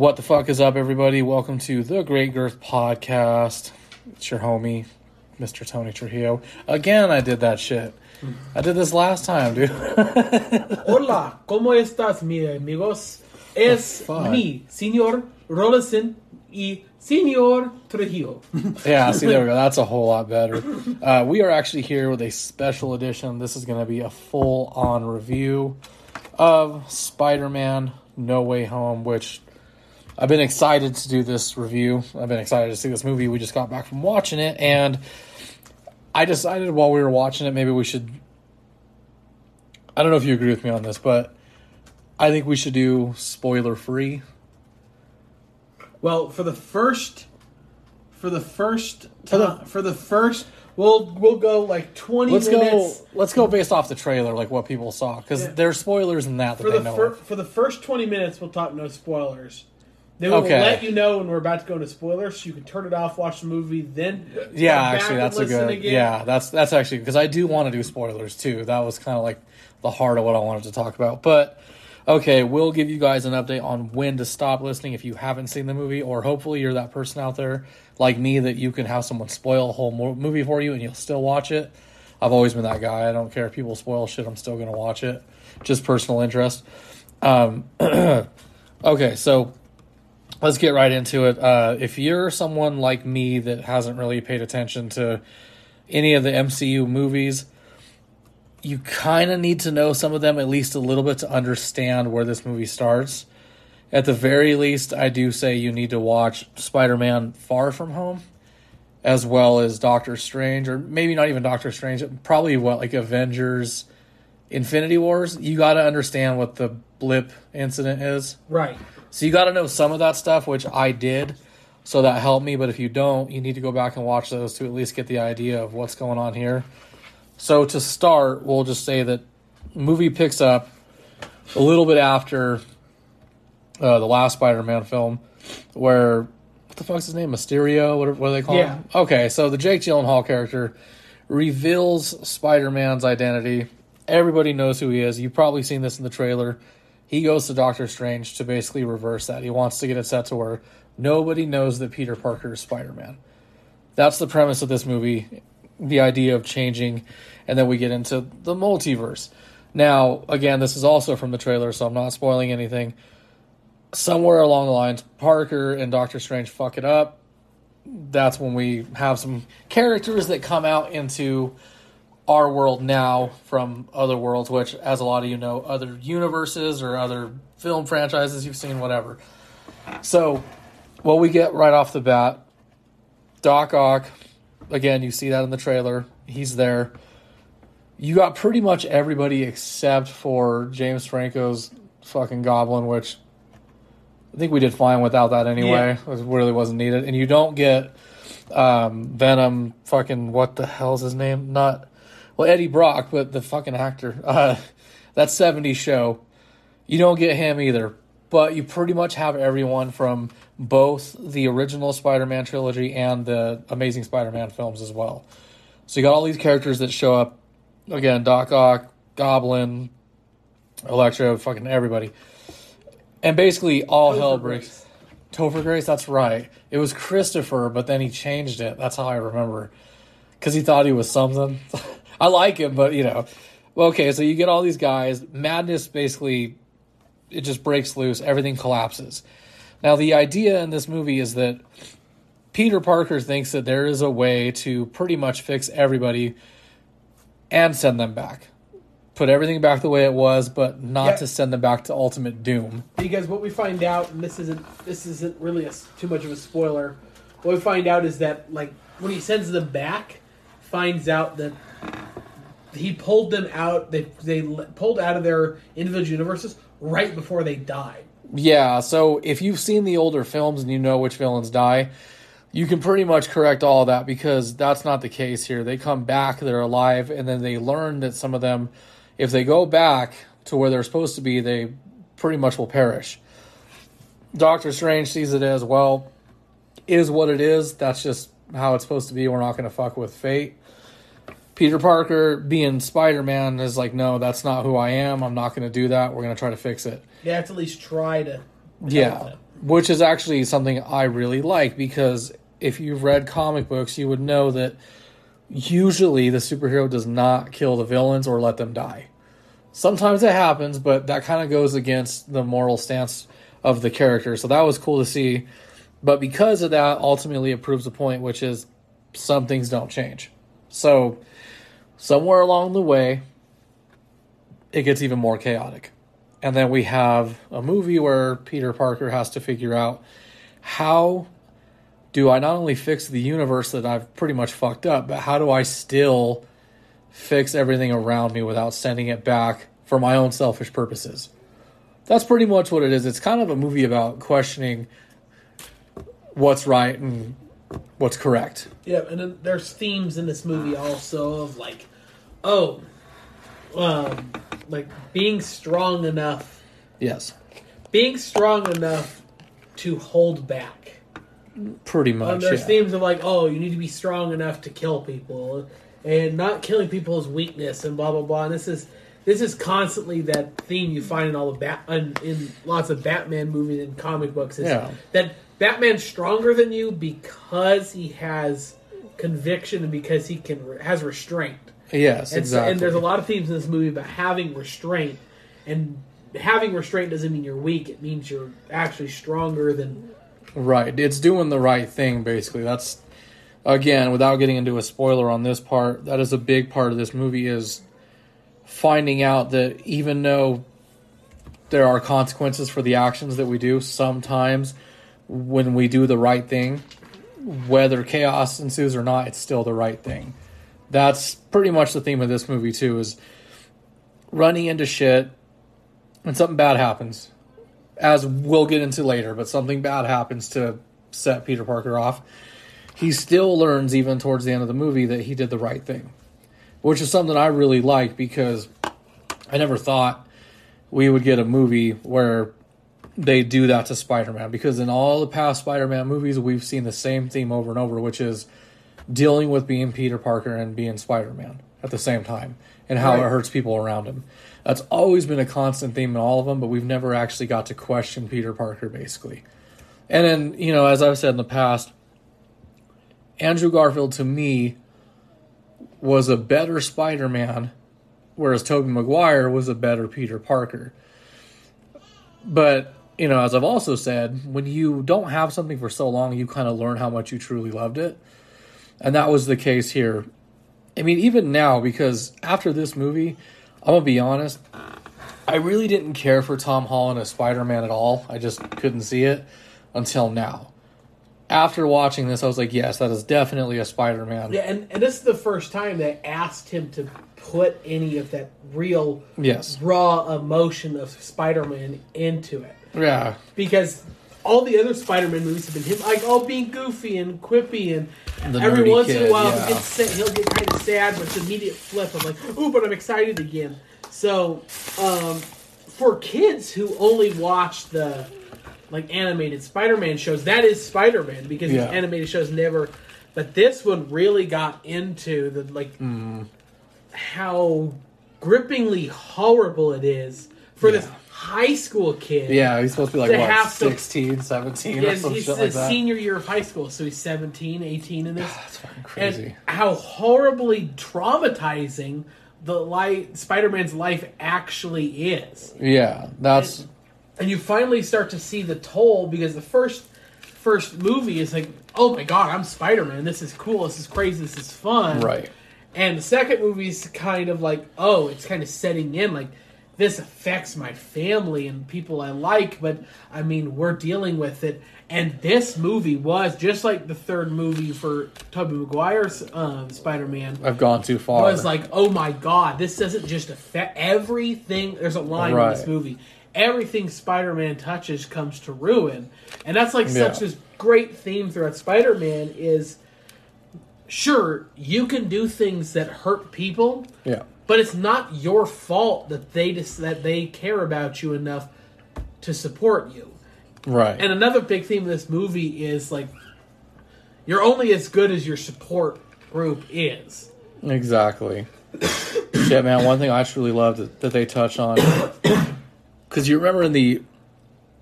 What the fuck is up, everybody? Welcome to the Great Girth Podcast. It's your homie, Mr. Tony Trujillo. Again, I did that shit. I did this last time, dude. Hola, ¿cómo estás, mi amigos? Es fuck? mi, Señor Rollison y Señor Trujillo. yeah, see, there we go. That's a whole lot better. Uh, we are actually here with a special edition. This is going to be a full on review of Spider Man No Way Home, which I've been excited to do this review. I've been excited to see this movie. We just got back from watching it, and I decided while we were watching it, maybe we should. I don't know if you agree with me on this, but I think we should do spoiler free. Well, for the first, for the first, For the- for the first, we'll we'll go like twenty Let's minutes. go. Let's go based off the trailer, like what people saw, because Yeah. there's spoilers in that that For they the know. fir- for the first twenty minutes, we'll talk no spoilers. Then we'll Okay. let you know when we're about to go into spoilers, so you can turn it off, watch the movie, then Yeah, actually, that's a good. again. Yeah, that's that's actually because I do want to do spoilers too. That was kind of like the heart of what I wanted to talk about. But okay, we'll give you guys an update on when to stop listening if you haven't seen the movie, or hopefully you're that person out there like me that you can have someone spoil a whole movie for you and you'll still watch it. I've always been that guy. I don't care if people spoil shit. I'm still going to watch it, just personal interest. Um, okay, so let's get right into it. Uh, if you're someone like me that hasn't really paid attention to any of the MCU movies, you kind of need to know some of them at least a little bit to understand where this movie starts. At the very least, I do say you need to watch Spider Man Far From Home as well as Doctor Strange, or maybe not even Doctor Strange, probably what, like Avengers Infinity Wars. You got to understand what the blip incident is. right. So you got to know some of that stuff, which I did. So that helped me. But if you don't, you need to go back and watch those to at least get the idea of what's going on here. So to start, we'll just say that movie picks up a little bit after uh, the last Spider-Man film, where what the fuck's his name? Mysterio? What, what do they call Yeah. him? Okay, so the Jake Gyllenhaal character reveals Spider-Man's identity. Everybody knows who he is. You've probably seen this in the trailer. He goes to Doctor Strange to basically reverse that. He wants to get it set to where nobody knows that Peter Parker is Spider-Man. That's the premise of this movie, the idea of changing, and then we get into the multiverse. Now, again, this is also from the trailer, so I'm not spoiling anything. Somewhere along the lines, Parker and Doctor Strange fuck it up. That's when we have some characters that come out into our world now from other worlds, which, as a lot of you know, other universes or other film franchises you've seen, whatever. So, what we get right off the bat, Doc Ock, again, you see that in the trailer. He's there. You got pretty much everybody except for James Franco's fucking Goblin, which I think we did fine without that anyway. It really wasn't needed. And you don't get um, Venom, fucking, what the hell's his name? Not, well, Eddie Brock, but the fucking actor. Uh, that 70s show. You don't get him either. But you pretty much have everyone from both the original Spider Man trilogy and the Amazing Spider Man films as well. So you got all these characters that show up. Again, Doc Ock, Goblin, Electro, fucking everybody. And basically all hell Topher breaks. Topher Grace, that's right. It was Christopher, but then he changed it. That's how I remember. Because he thought he was something. I like him, but you know. Well, okay, so you get all these guys. Madness basically, it just breaks loose. Everything collapses. Now, the idea in this movie is that Peter Parker thinks that there is a way to pretty much fix everybody and send them back. Put everything back the way it was, but not to send them back to ultimate doom. because what we find out, and this isn't this isn't really a too much of a spoiler. What we find out is that like when he sends them back, finds out that he pulled them out. They they pulled out of their individual universes right before they died. Yeah, so if you've seen the older films and you know which villains die, you can pretty much correct all that because that's not the case here. They come back, they're alive, and then they learn that some of them, if they go back to where they're supposed to be, they pretty much will perish. Doctor Strange sees it as well, is what it is. That's just how it's supposed to be. We're not going to fuck with fate. Peter Parker being Spider Man is like, no, that's not who I am. I'm not going to do that. We're going to try to fix it. They have to at least try to. Yeah, them. which is actually something I really like because if you've read comic books, you would know that usually the superhero does not kill the villains or let them die. Sometimes it happens, but that kind of goes against the moral stance of the character. So that was cool to see. But because of that, ultimately it proves the point, which is some things don't change. So somewhere along the way, it gets even more chaotic. And then we have a movie where Peter Parker has to figure out how do I not only fix the universe that I've pretty much fucked up, but how do I still fix everything around me without sending it back for my own selfish purposes? That's pretty much what it is. It's kind of a movie about questioning what's right and what's correct. Yeah, and then there's themes in this movie also of like, oh, um, like being strong enough, Yes, being strong enough to hold back. pretty Um, much. there's yeah. themes of like, oh, you need to be strong enough to kill people, and not killing people is weakness, and blah blah blah. And this is this is constantly that theme you find in all the bat in, in lots of Batman movies and comic books. Is Yeah. that Batman's stronger than you because he has conviction and because he can has restraint. Yes, And, exactly. and there's a lot of themes in this movie about having restraint, and having restraint doesn't mean you're weak. It means you're actually stronger than Right. It's doing the right thing, basically. That's, again, without getting into a spoiler on this part, that is a big part of this movie is finding out that even though there are consequences for the actions that we do, sometimes when we do the right thing, whether chaos ensues or not, it's still the right thing. That's pretty much the theme of this movie, too, is running into shit and something bad happens as we'll get into later, but something bad happens to set Peter Parker off. He still learns, even towards the end of the movie, that he did the right thing, which is something I really like because I never thought we would get a movie where they do that to Spider Man. Because in all the past Spider Man movies, we've seen the same theme over and over, which is dealing with being Peter Parker and being Spider Man at the same time and how Right. it hurts people around him. That's always been a constant theme in all of them, but we've never actually got to question Peter Parker, basically. And then, you know, as I've said in the past, Andrew Garfield to me was a better Spider Man, whereas Tobey Maguire was a better Peter Parker. But, you know, as I've also said, when you don't have something for so long, you kind of learn how much you truly loved it. And that was the case here. I mean, even now, because after this movie, I'm gonna be honest, I really didn't care for Tom Holland as Spider Man at all. I just couldn't see it until now. After watching this, I was like, yes, that is definitely a Spider Man. Yeah, and, and this is the first time they asked him to put any of that real Yes. raw emotion of Spider-Man into it. Yeah. Because all the other Spider-Man movies have been him like all being goofy and quippy and The every nerdy once in a while yeah. he gets sad, he'll get kind of sad, but it's an immediate flip I'm like, ooh, but I'm excited again. So, um, for kids who only watch the like animated Spider-Man shows, that is Spider-Man because Yeah. these animated shows never. But this one really got into the like Mm-hmm. how grippingly horrible it is for this Yeah. High school kid. Yeah, he's supposed to be like, To what, have to- 16, 17 Yeah, or some he's shit the like that? senior year of high school, so he's 17, 18 in this. That's fucking crazy. And how horribly traumatizing the life Spider-Man's life actually is. yeah, that's. And you finally start to see the toll because the first first movie is like, "Oh my god, I'm Spider-Man. This is cool. This is crazy. This is fun." Right. And the second movie is kind of like, "Oh, it's kind of setting in like this affects my family and people I like, but I mean, we're dealing with it." And this movie was just like the third movie for Tobey Maguire's um, Spider-Man I've gone too far. It was like, oh my god, this doesn't just affect everything. There's a line in this movie. Everything Spider-Man touches comes to ruin, and that's like Yeah. such this great theme throughout Spider-Man. Is sure you can do things that hurt people, yeah. But it's not your fault that they just that they care about you enough to support you. Right. And another big theme of this movie is like you're only as good as your support group is. Exactly. Shit, man. One thing I truly loved that, that they touch on, because you remember in the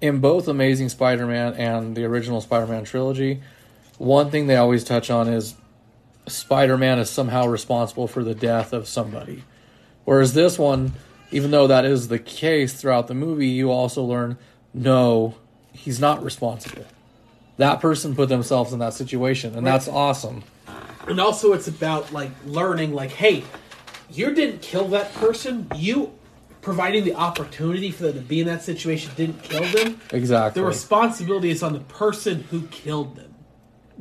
in both Amazing Spider-Man and the original Spider-Man trilogy, one thing they always touch on is Spider-Man is somehow responsible for the death of somebody. Whereas this one, even though that is the case throughout the movie, you also learn no, he's not responsible. That person put themselves in that situation, and that's awesome. And also, it's about like learning, like, hey, you didn't kill that person. You providing the opportunity for them to be in that situation didn't kill them. Exactly. The responsibility is on the person who killed them.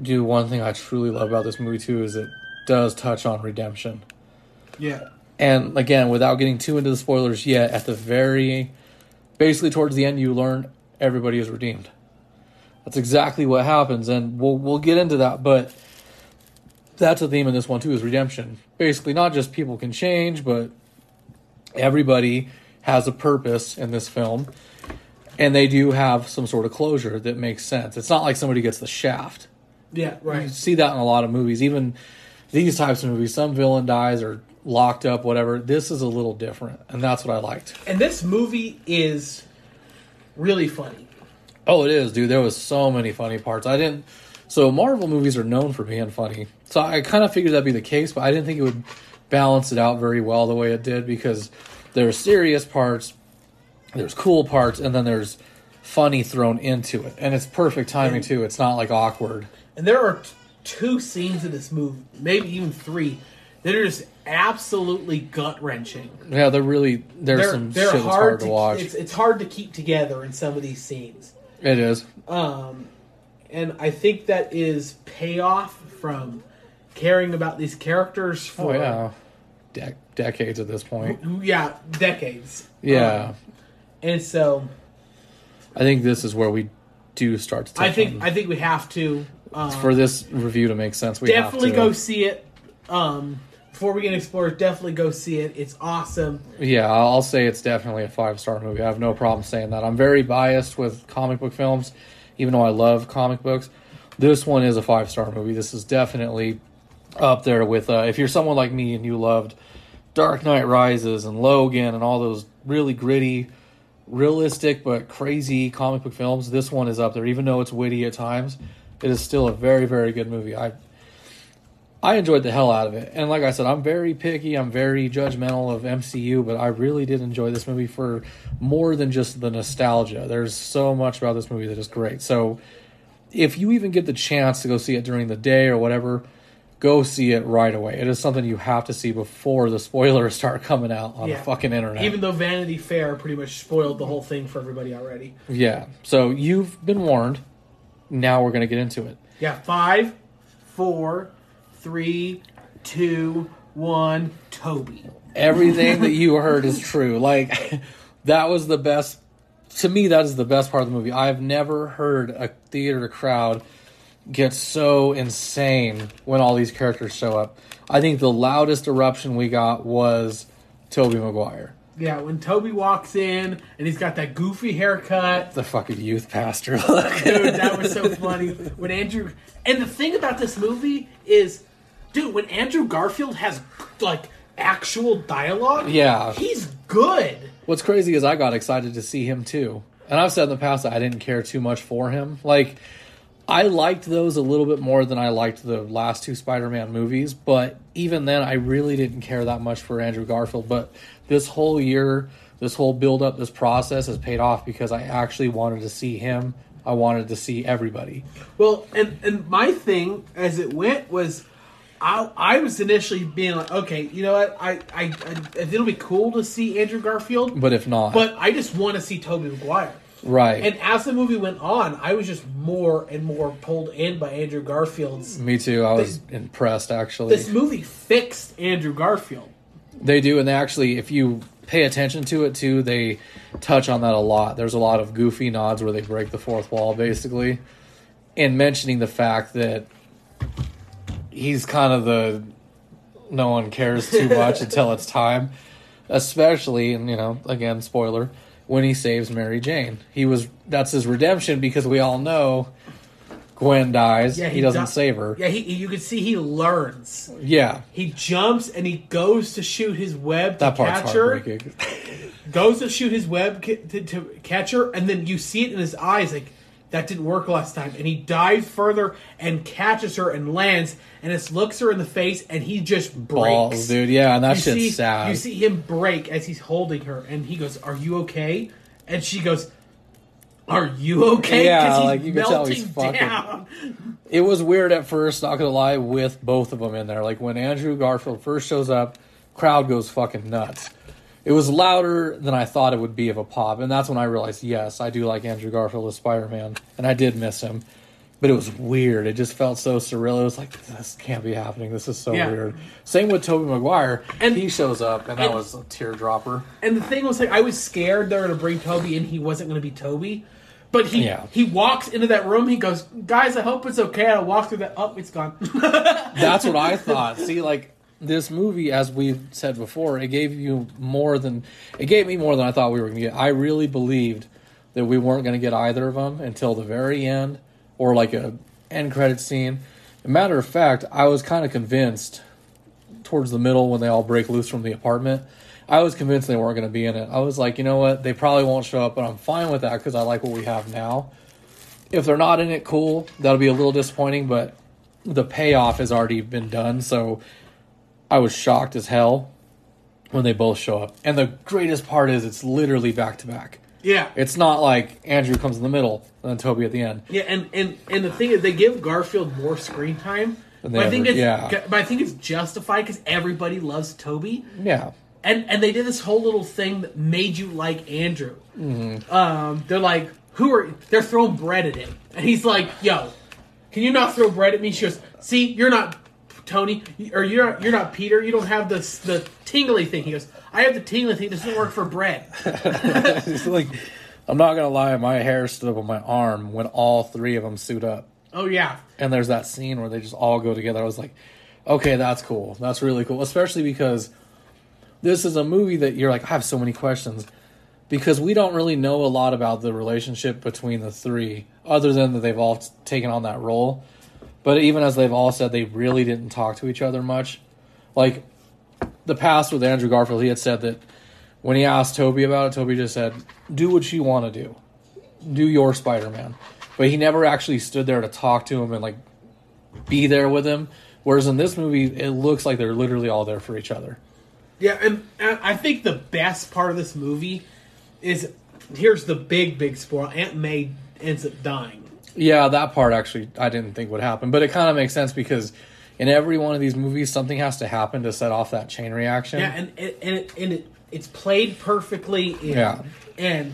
Dude, one thing I truly love about this movie too is it does touch on redemption. Yeah. And again, without getting too into the spoilers yet, at the very, basically towards the end, you learn everybody is redeemed. That's exactly what happens, and we'll we'll get into that. But that's a theme in this one too: is redemption. Basically, not just people can change, but everybody has a purpose in this film, and they do have some sort of closure that makes sense. It's not like somebody gets the shaft. Yeah. You Right. see that in a lot of movies, even these types of movies. Some villain dies or locked up, whatever. This is a little different, and that's what I liked. And this movie is really funny. Oh, it is, dude. There was so many funny parts. I didn't. So Marvel movies are known for being funny. So I kind of figured that'd be the case, but I didn't think it would balance it out very well the way it did because there's serious parts, there's cool parts, and then there's funny thrown into it, and it's perfect timing too. It's not like awkward. And there are t- two scenes in this movie, maybe even three, that are just absolutely gut wrenching. Yeah, they're really there's They're, some they're shit that's hard, hard to, to watch. It's, it's hard to keep together in some of these scenes. It is. Um, and I think that is payoff from caring about these characters Oh for yeah, De- decades at this point. yeah decades. Yeah, Um, and so I think this is where we do start to. I think on- I think we have to um, for this review to make sense, we definitely have to. go see it. Um, before we get explore, definitely go see it. It's awesome. Yeah, I'll I'll say it's definitely a five star movie. I have no problem saying that. I'm very biased with comic book films, even though I love comic books. This one is a five star movie. This is definitely up there with uh, if you're someone like me and you loved Dark Knight Rises and Logan and all those really gritty, realistic but crazy comic book films. This one is up there, even though it's witty at times. It is still a very very good movie. I I enjoyed the hell out of it. And like I said, I'm very picky, I'm very judgmental of MCU, but I really did enjoy this movie for more than just the nostalgia. There's so much about this movie that is great. So if you even get the chance to go see it during the day or whatever, go see it right away. It is something you have to see before the spoilers start coming out on Yeah. the fucking internet. Even though Vanity Fair pretty much spoiled the whole thing for everybody already. yeah. So you've been warned. Now we're going to get into it. Yeah, five, four, three, two, one. Tobey. everything that you heard is true. Like that was the best to me that is the best part of the movie. I've never heard a theater crowd get so insane when all these characters show up. I think the loudest eruption we got was Tobey Maguire. Yeah, when Tobey walks in and he's got that goofy haircut. The fucking youth pastor look. Dude, that was so funny. When Andrew and the thing about this movie is, dude, when Andrew Garfield has like actual dialogue, Yeah. he's good. What's crazy is I got excited to see him too. And I've said in the past that I didn't care too much for him. Like, I liked those a little bit more than I liked the last two Spider Man movies, but even then, I really didn't care that much for Andrew Garfield. But this whole year, this whole build up, this process has paid off because I actually wanted to see him. I wanted to see everybody. Well, and and my thing as it went was, I I was initially being like, okay, you know what, I I, I it'll be cool to see Andrew Garfield, But if not, but I just want to see Tobey Maguire. right. And as the movie went on, I was just more and more pulled in by Andrew Garfield's. Me too. I was impressed actually. This movie fixed Andrew Garfield. They do, and they actually, if you pay attention to it too, they touch on that a lot. There's a lot of goofy nods where they break the fourth wall, basically, and mentioning the fact that he's kind of the no one cares too much until it's time. Especially, and you know, again, spoiler, when he saves Mary Jane, he was that's his redemption because we all know Gwen dies. Yeah, he, doesn't di- save her. Yeah, he, you can see he learns. Yeah, He jumps and he goes to shoot his web to that part's catch her. Goes to shoot his web ki- to, to catch her, and then you see it in his eyes like that didn't work last time. And he dives further and catches her and lands, and it looks her in the face, and he just breaks. Balls, dude. Yeah, and that you shit's see, sad. You see him break as he's holding her, and he goes, "Are you okay?" And she goes, "Are you okay?" Yeah, like, you can tell he's fucking- down. it was weird at first, not gonna lie, with both of them in there. Like when Andrew Garfield first shows up, crowd goes fucking nuts. It was louder than I thought it would be of a pop, and that's when I realized, yes, I do like Andrew Garfield as Spider Man, and I did miss him. But it was weird. It just felt so surreal. It was like this can't be happening. This is so Yeah. weird. Same with Tobey Maguire. And- he shows up, and that was a teardropper. And the thing was, like, I was scared they were going to bring Tobey, and he wasn't going to be Tobey. But he Yeah. he walks into that room. He goes, "Guys, I hope it's okay." I walk through that. Oh, it's gone. That's what I thought. See, like this movie, as we've said before, it gave you more than it gave me more than I thought we were going to get. I really believed that we weren't going to get either of them until the very end, or like a end credit scene. Matter of fact, I was kind of convinced towards the middle when they all break loose from the apartment. I was convinced they weren't going to be in it. I was like, you know what? They probably won't show up, but I'm fine with that because I like what we have now. If they're not in it, cool. That'll be a little disappointing, but the payoff has already been done. So I was shocked as hell when they both show up. And the greatest part is it's literally back to back. yeah, It's not like Andrew comes in the middle and then Tobey at the end. yeah. And and and the thing is, they give Garfield more screen time. But I think ever- it's yeah. but I think it's justified because everybody loves Tobey. Yeah. and and they did this whole little thing that made you like Andrew. Mm-hmm. Um, they're like, who are they're throwing bread at him, and he's like, "Yo, can you not throw bread at me?" She goes, "See, you're not Tony, or you're not, you're not Peter. You don't have the the tingly thing." He goes, "I have the tingly thing. It doesn't work for bread." It's like, I'm not going to lie, my hair stood up on my arm when all three of them suit up. Oh yeah, and there's that scene where they just all go together. I was like, okay, that's cool. That's really cool, especially because this is a movie that you're like, I have so many questions because we don't really know a lot about the relationship between the three, other than that they've all t- taken on that role. But even as they've all said, they really didn't talk to each other much. Like the past with Andrew Garfield, he had said that when he asked Tobey about it, Tobey just said, "Do what you want to do, do your Spider-Man." But he never actually stood there to talk to him and like be there with him. Whereas in this movie, it looks like they're literally all there for each other. yeah, and, I think the best part of this movie is here's the big big spoil: Aunt May ends up dying. Yeah, that part actually I didn't think would happen, but it kind of makes sense because in every one of these movies, something has to happen to set off that chain reaction. Yeah, and and and it, and it it's played perfectly. In, Yeah. and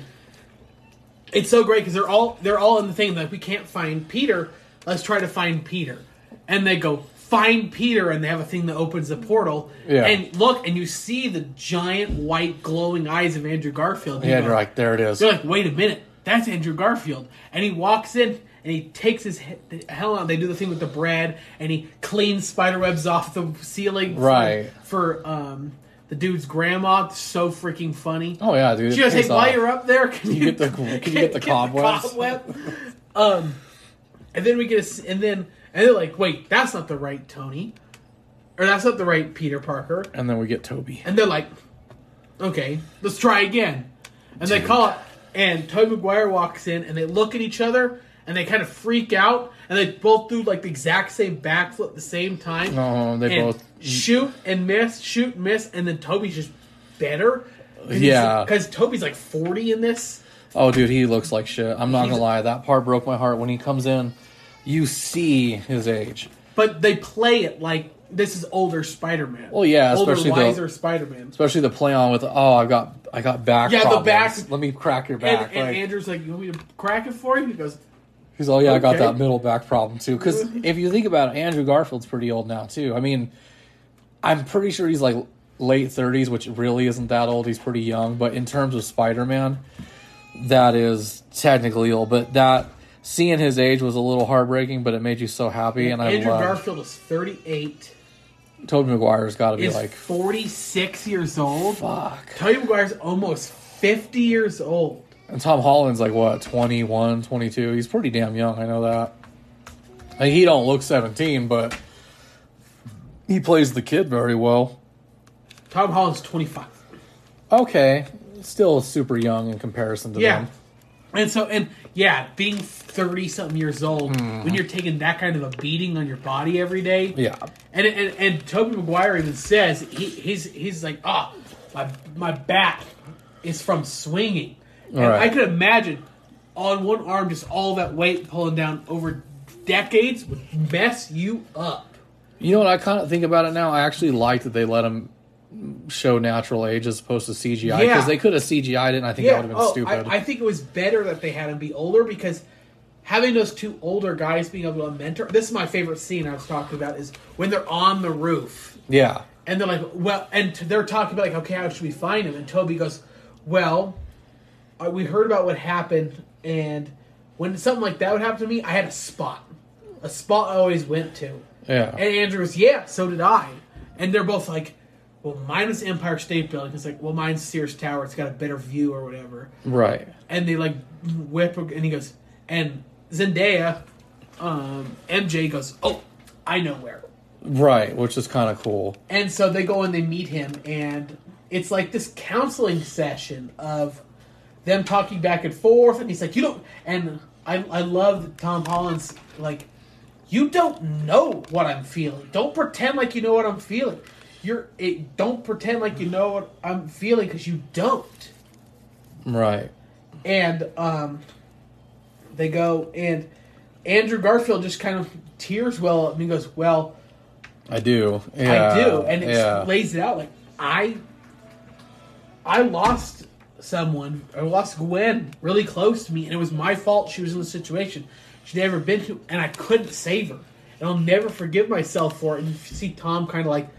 it's so great because they're all they're all in the thing like we can't find Peter. Let's try to find Peter, and they go find Peter, and they have a thing that opens the portal. Yeah. and look, and you see the giant white glowing eyes of Andrew Garfield. yeah, go- you're like, there it is. You're like, wait a minute, that's Andrew Garfield, and he walks in. And he takes his he- hell on. They do the thing with the bread, and he cleans spider webs off the ceiling. for- Right. For, um, the dude's grandma. So freaking funny. Oh yeah, dude. She goes, "Hey, while off. you're up there, can you, get the- can you get the cobwebs?" cobweb?" um, and then we get a, and then and they're like, "Wait, that's not the right Tony, or that's not the right Peter Parker." and then we get Tobey. And they're like, "Okay, let's try again." And they call it, and Tobey Maguire walks in, and they look at each other, and they kind of freak out, and they both do like the exact same backflip at the same time. Oh, they and both- shoot and miss, shoot and miss, and then Tobey's just better. Yeah. because Tobey's like forty in this. Oh, dude, he looks like shit. I'm not He's- gonna lie. That part broke my heart when he comes in. You see his age. But they play it like this is older Spider-Man. Well, yeah, older, especially the- wiser Spider-Man. Especially the play on with, oh, I've got, I got back. Yeah, the back- Let me crack your And, back. and Like- Andrew's like, "You want me to crack it for you?" He goes, He's oh yeah, I got that middle back problem too. Because if you think about it, Andrew Garfield's pretty old now too. I mean, I'm pretty sure he's like late 30s, which really isn't that old. He's pretty young, but in terms of Spider-Man, that is technically old. But that seeing his age was a little heartbreaking, but it made you so happy. And I Andrew Garfield is thirty-eight. Tobey Maguire's got to be like forty-six years old. fuck. Tobey Maguire's almost fifty years old. And Tom Holland's like what 21, 22. He's pretty damn young. I know that. Like, he don't look 17, but he plays the kid very well. Tom Holland's 25. Okay, still super young in comparison to Yeah. them. And so, and yeah, being 30 something years old, Hmm. when you're taking that kind of a beating on your body every day. Yeah. And, and, and Tobey Maguire even says, he, he's, he's like, ah, my, my back is from swinging. And Right. I could imagine on one arm, just all that weight pulling down over decades would mess you up. You know what? I kind of think about it now. I actually like that they let him show natural age as opposed to CGI because Yeah. they could have CGI'd it, and I think that would have been oh, stupid. I, I think it was better that they had him be older because having those two older guys being able to mentor. This is my favorite scene I was talking about is when they're on the roof yeah, and they're like, well, and they're talking about like, okay, how should we find him? And Tobey goes, well, uh, we heard about what happened, and when something like that would happen to me, I had a spot, a spot I always went to. yeah, And Andrew goes, yeah, so did I. And they're both like, well, mine was Empire State Building. It's like, well, mine's Sears Tower. It's got a better view or whatever. right. And they like whip, and he goes, and Zendaya, um, MJ goes, oh, I know where. Right, which is kind of cool. And so they go and they meet him, and it's like this counseling session of them talking back and forth. And he's like, "You don't," and I I love Tom Holland's like, "You don't know what I'm feeling. Don't pretend like you know what I'm feeling. You're it, don't pretend like you know what I'm feeling because you don't." Right. And um, they go and Andrew Garfield just kind of tears well up and he goes, "Well." I do. Yeah, I do, and it yeah. lays it out like I, I lost someone. I lost Gwen really close to me, and it was my fault. She was in the situation she'd never been to, and I couldn't save her. And I'll never forgive myself for it. And you see Tom kind of like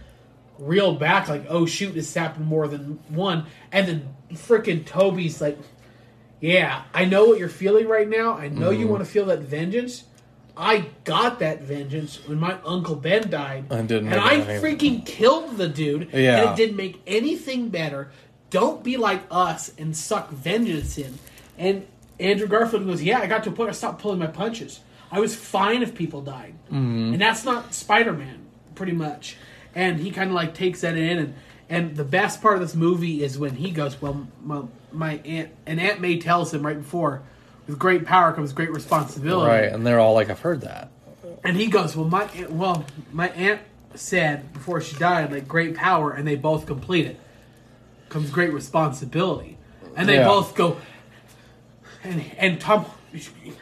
reel back, like, "Oh shoot, this happened more than one." And then freaking Tobey's like, "Yeah, I know what you're feeling right now. I know Mm-hmm. you want to feel that vengeance." I got that vengeance when my uncle Ben died, and I freaking killed the dude, Yeah. and it didn't make anything better. Don't be like us and suck vengeance in. And Andrew Garfield goes, "Yeah, I got to a point. I stopped pulling my punches. I was fine if people died, Mm-hmm. and that's not Spider Man, pretty much." And he kind of like takes that in, and and the best part of this movie is when he goes, "Well, my, my aunt and Aunt May tells him right before." With great power comes great responsibility. Right, and they're all like, "I've heard that." And he goes, "Well, my aunt, well, my aunt said before she died, like great power, and they both complete it. Comes great responsibility." And they Yeah. both go, and and Tom,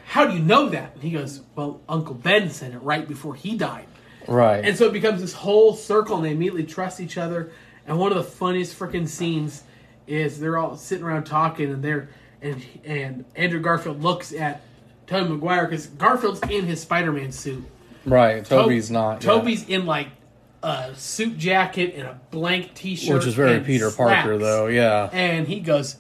how do you know that? And he goes, "Well, Uncle Ben said it right before he died." Right. And so it becomes this whole circle, and they immediately trust each other. And one of the funniest freaking scenes is they're all sitting around talking, and they're and and Andrew Garfield looks at Tobey Maguire because Garfield's in his Spider-Man suit. right. To- Tobey's not. yet. Tobey's in like a suit jacket and a blank T-shirt, which is very Peter Parker, though. Yeah. And he goes,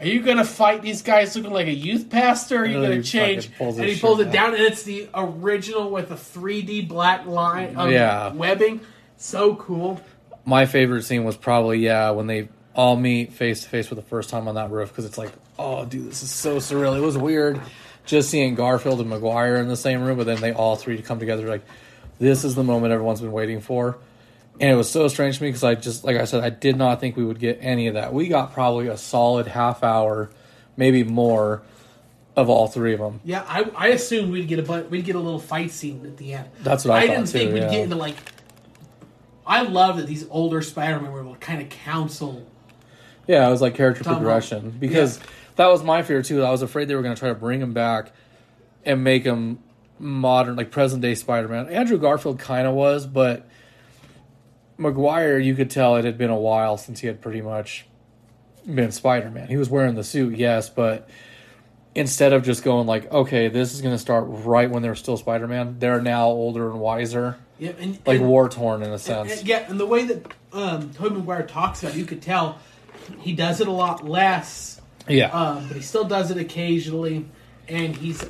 "Are you gonna fight these guys looking like a youth pastor? Or are you gonna change?" and he pulls it down, and it's the original with a 3D black line, um, Yeah. webbing. So cool. My favorite scene was probably yeah when they all meet face to face for the first time on that roof because it's like, oh, dude, this is so surreal. It was weird just seeing Garfield and Maguire in the same room, but then they all three come together like, this is the moment everyone's been waiting for. And it was so strange to me because I just, like I said, I did not think we would get any of that. We got probably a solid half hour, maybe more, of all three of them. Yeah, I, I assumed we'd get a bu- we'd get a little fight scene at the end. That's what I I didn't think too, we'd yeah. get into like. I love that these older Spider-Man were able to kind of counsel. Yeah, it was like character Tom progression because that was my fear too. I was afraid they were going to try to bring him back and make him modern, like present day Spider Man. Andrew Garfield kind of was, but Maguire, you could tell it had been a while since he had pretty much been Spider Man. He was wearing the suit, yes, but instead of just going like, okay, this is going to start right when they're still Spider Man, they're now older and wiser, Yeah, and, like and- war torn in a and- sense. and- yeah, and the way that um, Tobey Maguire talks about, it, you could tell he does it a lot less, yeah, um, but he still does it occasionally, and he's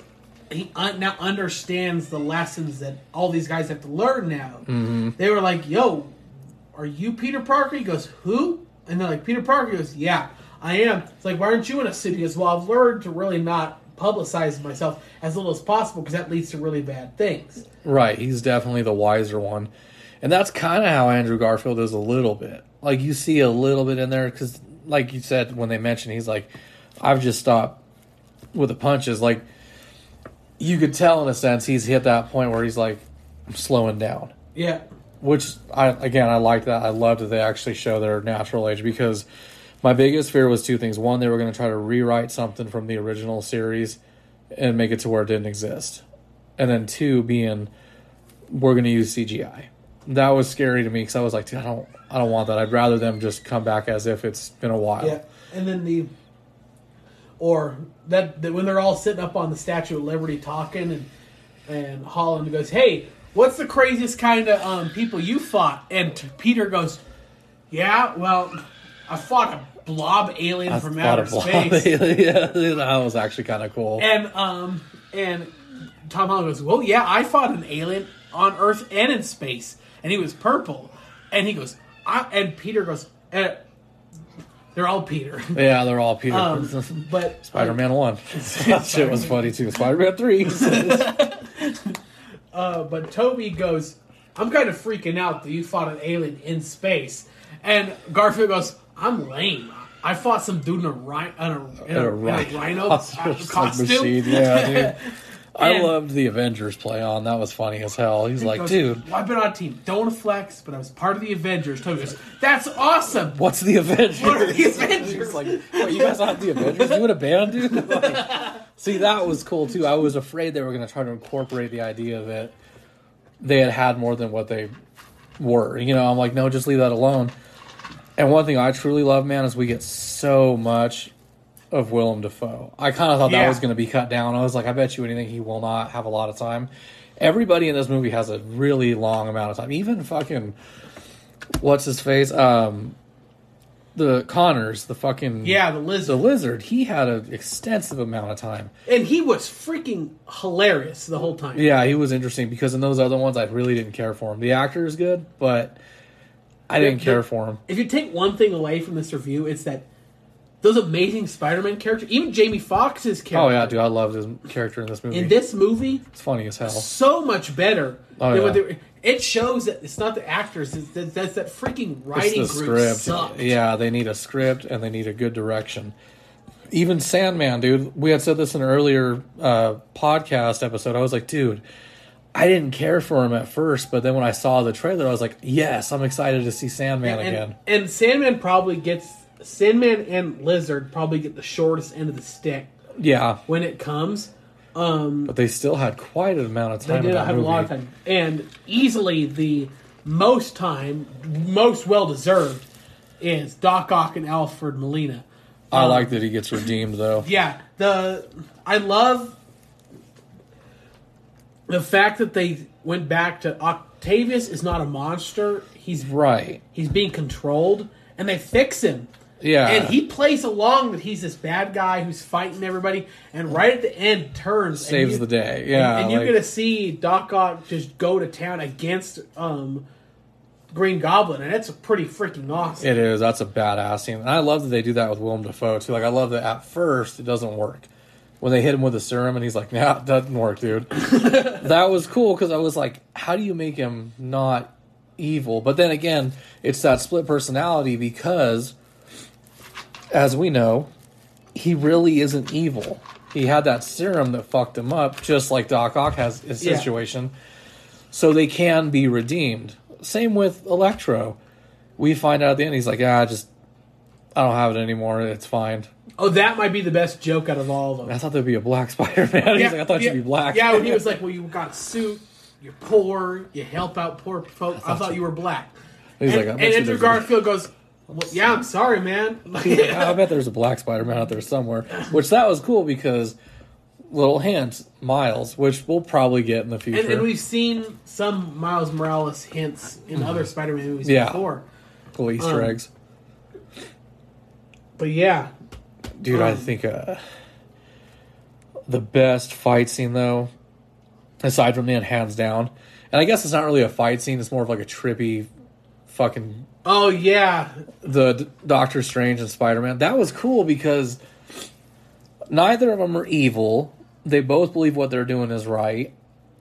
he un- now understands the lessons that all these guys have to learn now. Mm-hmm. They were like, "Yo, are you Peter Parker?" He goes, "Who?" And they're like, "Peter Parker." He goes, "Yeah, I am." It's like, "Why aren't you in a suit?" He goes, "Well, I've learned to really not publicize myself as little as possible because that leads to really bad things. Right, he's definitely the wiser one. And that's kind of how Andrew Garfield is a little bit. Like you see a little bit in there cuz like you said when they mentioned he's like I've just stopped with the punches like you could tell in a sense he's hit that point where he's like I'm slowing down. Yeah. Which I again I like that. I love that they actually show their natural age because my biggest fear was two things. One, they were going to try to rewrite something from the original series and make it to where it didn't exist. And then two, being we're going to use CGI. That was scary to me because I was like, I don't, I don't want that. I'd rather them just come back as if it's been a while. Yeah. And then the or that, that when they're all sitting up on the Statue of Liberty talking and and Holland goes, "Hey, what's the craziest kind of um, people you fought?" And t- Peter goes, "Yeah, well, I fought a blob alien I from outer space." yeah, that was actually kind of cool. And um and Tom Holland goes, "Well, yeah, I fought an alien on Earth and in space, and he was purple." And he goes, I, and Peter goes, eh, "They're all Peter." yeah, they're all Peter. Um, but Spider Man one. that shit was funny too. Spider Man three. Uh, but Tobey goes, I'm kind of freaking out that you fought an alien in space. And Garfield goes, I'm lame. I fought some dude in a, rhi- in a, in a, in a rhino costume. Machine. Yeah, dude. I loved the Avengers play on. That was funny as hell. He's He like, goes, dude, well, I've been on a team. Don't flex, but I was part of the Avengers. Tobey goes, That's awesome. what's the Avengers? What are the Avengers? Like, what, you guys have the Avengers? You in a band, dude? Like, see, that was cool too. I was afraid they were going to try to incorporate the idea that they had had more than what they were. You know, I'm like, no, just leave that alone. And one thing I truly love, man, is we get so much of Willem Dafoe. I kind of thought that was going to be cut down. I was like, I bet you anything he will not have a lot of time. Everybody in this movie has a really long amount of time. Even fucking what's his face? Um, the Connors, the fucking Yeah, the lizard. the lizard. He had an extensive amount of time. and he was freaking hilarious the whole time. Yeah, he was interesting because in those other ones, I really didn't care for him. The actor is good, but I didn't care for him. If you take one thing away from this review, it's that those amazing Spider-Man characters, even Jamie Foxx's character, Oh yeah, dude, I loved his character in this movie. in this movie, it's funny as hell. so much better. Oh, yeah. they it shows that it's not the actors; it's that, that's that freaking writing It's the group script. sucked. Yeah, they need a script and they need a good direction. Even Sandman, dude. We had said this in an earlier uh, podcast episode. I was like, dude, I didn't care for him at first, but then when I saw the trailer, I was like, yes, I'm excited to see Sandman and, again. and Sandman probably gets Sandman and Lizard probably get the shortest end of the stick Yeah, when it comes. Um, but they still had quite an amount of they time. in did have movie. a lot of time, and easily the most time, most well deserved, is Doc Ock and Alfred Molina. I Um, like that he gets redeemed though. Yeah, the I love the fact that they went back to Octavius is not a monster. He's Right. he's being controlled, and they fix him. Yeah. And he plays along that he's this bad guy who's fighting everybody, and right at the end turns saves you- the day. Yeah. and, and you're gonna see Doc Ock just go to town against um, Green Goblin, and it's pretty freaking awesome. It is. That's a badass scene. And I love that they do that with Willem Dafoe too. Like I love that at first it doesn't work. When they hit him with the serum and he's like, nah, it doesn't work, dude. that was cool because I was like, how do you make him not evil? But then again, it's that split personality because, as we know, he really isn't evil. He had that serum that fucked him up, just like Doc Ock has his Yeah. situation. So they can be redeemed. Same with Electro. We find out at the end he's like, ah, just I don't have it anymore. It's fine. Oh, that might be the best joke out of all of them. I thought there'd be a black Spider Man. he's like, I thought yeah, you'd be black. Yeah, when he was like, "Well, you got suit, you're poor, you help out poor folk." I thought, you were black. He's and like, and Andrew Garfield goes, well, "Yeah, I'm sorry, man." I bet there's a black Spider Man out there somewhere. Which that was cool because little hints, Miles, which we'll probably get in the future. and, and we've seen some Miles Morales hints in other Spider-Man movies Mm-hmm. Yeah. before. cool Easter um, eggs. But yeah, Dude, I um, think uh, the best fight scene though, aside from the hands down, and I guess it's not really a fight scene. It's more of like a trippy, fucking oh yeah, the D- Doctor Strange and Spider Man. That was cool because neither of them are evil. They both believe what they're doing is right,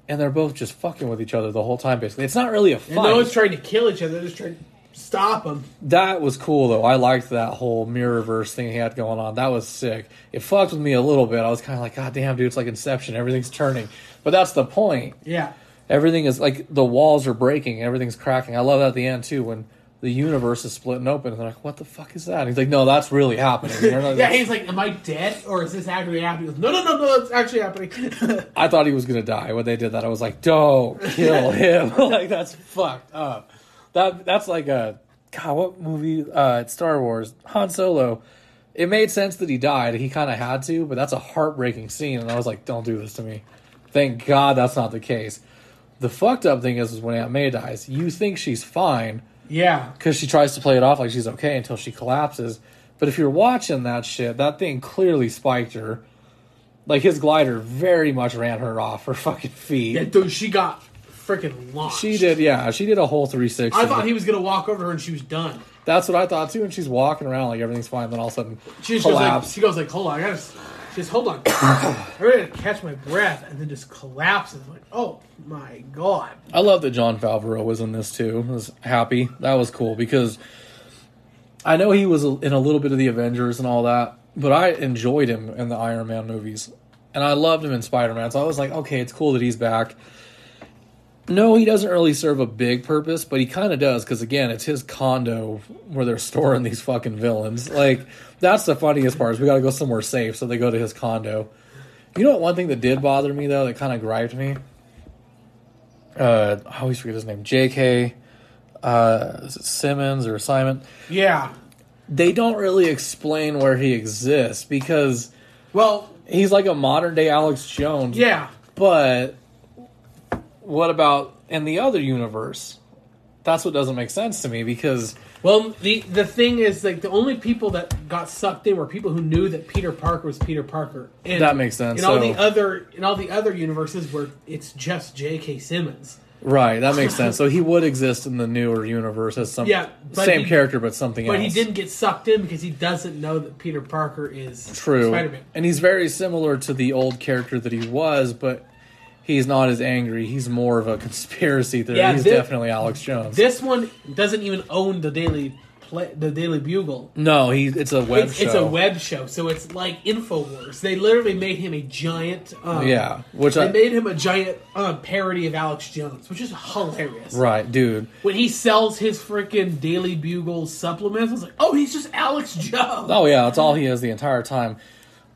and they're both just fucking with each other the whole time. Basically, it's not really a And fight. no one's trying to kill each other. They're just trying to stop them. That was cool though. I liked that whole mirrorverse thing he had going on. That was sick. It fucked with me a little bit. I was kind of like, God damn, dude, it's like Inception. Everything's turning. But that's the point. Yeah. Everything is like the walls are breaking. Everything's cracking. I love that at the end too when the universe is splitting open. And they're like, what the fuck is that? And he's like, no, that's really happening. Not- Yeah, he's like, "Am I dead, or is this actually happening?" Goes, no, no, no, no, it's actually happening. I thought he was gonna die when they did that. I was like, don't kill him. like that's fucked up. That that's like a God. What movie? Uh, it's Star Wars. Han Solo. It made sense that he died. He kind of had to, but that's a heartbreaking scene. And I was like, don't do this to me. Thank God that's not the case. The fucked up thing is, is when Aunt May dies, you think she's fine yeah, because she tries to play it off like she's okay until she collapses. But if you're watching that shit, that thing clearly spiked her. Like his glider very much ran her off her fucking feet. yeah, dude, she got freaking launched. She did, yeah. She did a whole 360. I thought he was gonna walk over to her and she was done. That's what I thought too. And she's walking around like everything's fine. Then all of a sudden, She just goes like, she goes like, hold on, I gotta. Says, hold on, I ready to catch my breath, and then just collapses. Like, oh my god. I love that Jon Favreau was in this too. I was happy. That was cool because I know he was in a little bit of the Avengers and all that, but I enjoyed him in the Iron Man movies, and I loved him in Spider Man. So I was like, okay, it's cool that he's back. No, he doesn't really serve a big purpose, but he kind of does because again, it's his condo where they're storing these fucking villains. Like that's the funniest part is we got to go somewhere safe, so they go to his condo. You know what? One thing that did bother me though, that kind of griped me. Uh, I always forget his name. J.K. Uh, is it Simmons or Simon? Yeah. They don't really explain where he exists because Well, he's like a modern day Alex Jones. yeah. But what about in the other universe? That's what doesn't make sense to me because Well, the the thing is, like, the only people that got sucked in were people who knew that Peter Parker was Peter Parker. And That makes sense, In all so- the other in all the other universes where it's just J.K. Simmons. right, that makes sense. So he would exist in the newer universe as some Yeah, same he- character but something else. But else. he didn't get sucked in because he doesn't know that Peter Parker is True. Spider-Man. And he's very similar to the old character that he was, but he's not as angry. He's more of a conspiracy theory. Yeah, he's thi- definitely Alex Jones. This one doesn't even own the Daily Play, the Daily Bugle. no, he it's a web It's, show. it's a web show, so it's like Infowars. They literally made him a giant. Um, Yeah, which they I made him a giant uh, parody of Alex Jones, which is hilarious. right, dude. When he sells his freaking Daily Bugle supplements, I was like, "Oh, he's just Alex Jones." Oh yeah, that's all he is the entire time.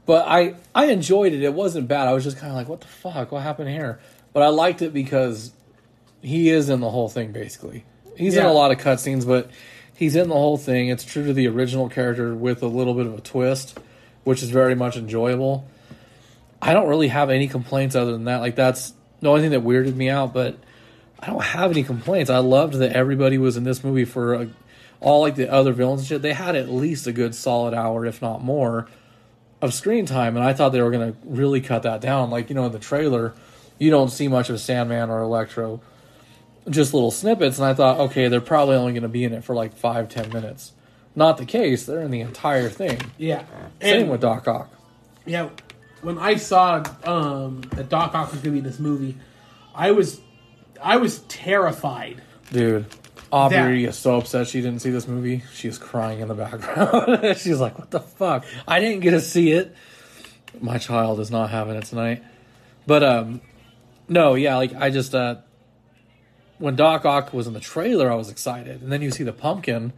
But I I enjoyed it. It wasn't bad. I was just kind of like, what the fuck? What happened here? But I liked it because he is in the whole thing basically. He's in a lot of cutscenes, but he's in the whole thing. It's true to the original character with a little bit of a twist, which is very much enjoyable. I don't really have any complaints other than that. Like that's the only thing that weirded me out, but I don't have any complaints. I loved that everybody was in this movie for a, all like the other villains and shit. They had at least a good solid hour, if not more, of screen time, and I thought they were going to really cut that down. Like you know, in the trailer, you don't see much of Sandman or Electro, just little snippets, and I thought, okay, they're probably only going to be in it for like five, ten minutes. Not the case. They're in the entire thing. Yeah, Same and with Doc Ock. yeah. When I saw um, that Doc Ock was going to be in this movie, I was, I was terrified. Dude, Aubrey That- is so upset she didn't see this movie. She's crying in the background. She's like, "What the fuck? I didn't get to see it. My child is not having it tonight." But um, no, yeah, like I just uh, when Doc Ock was in the trailer, I was excited, and then you see the pumpkin,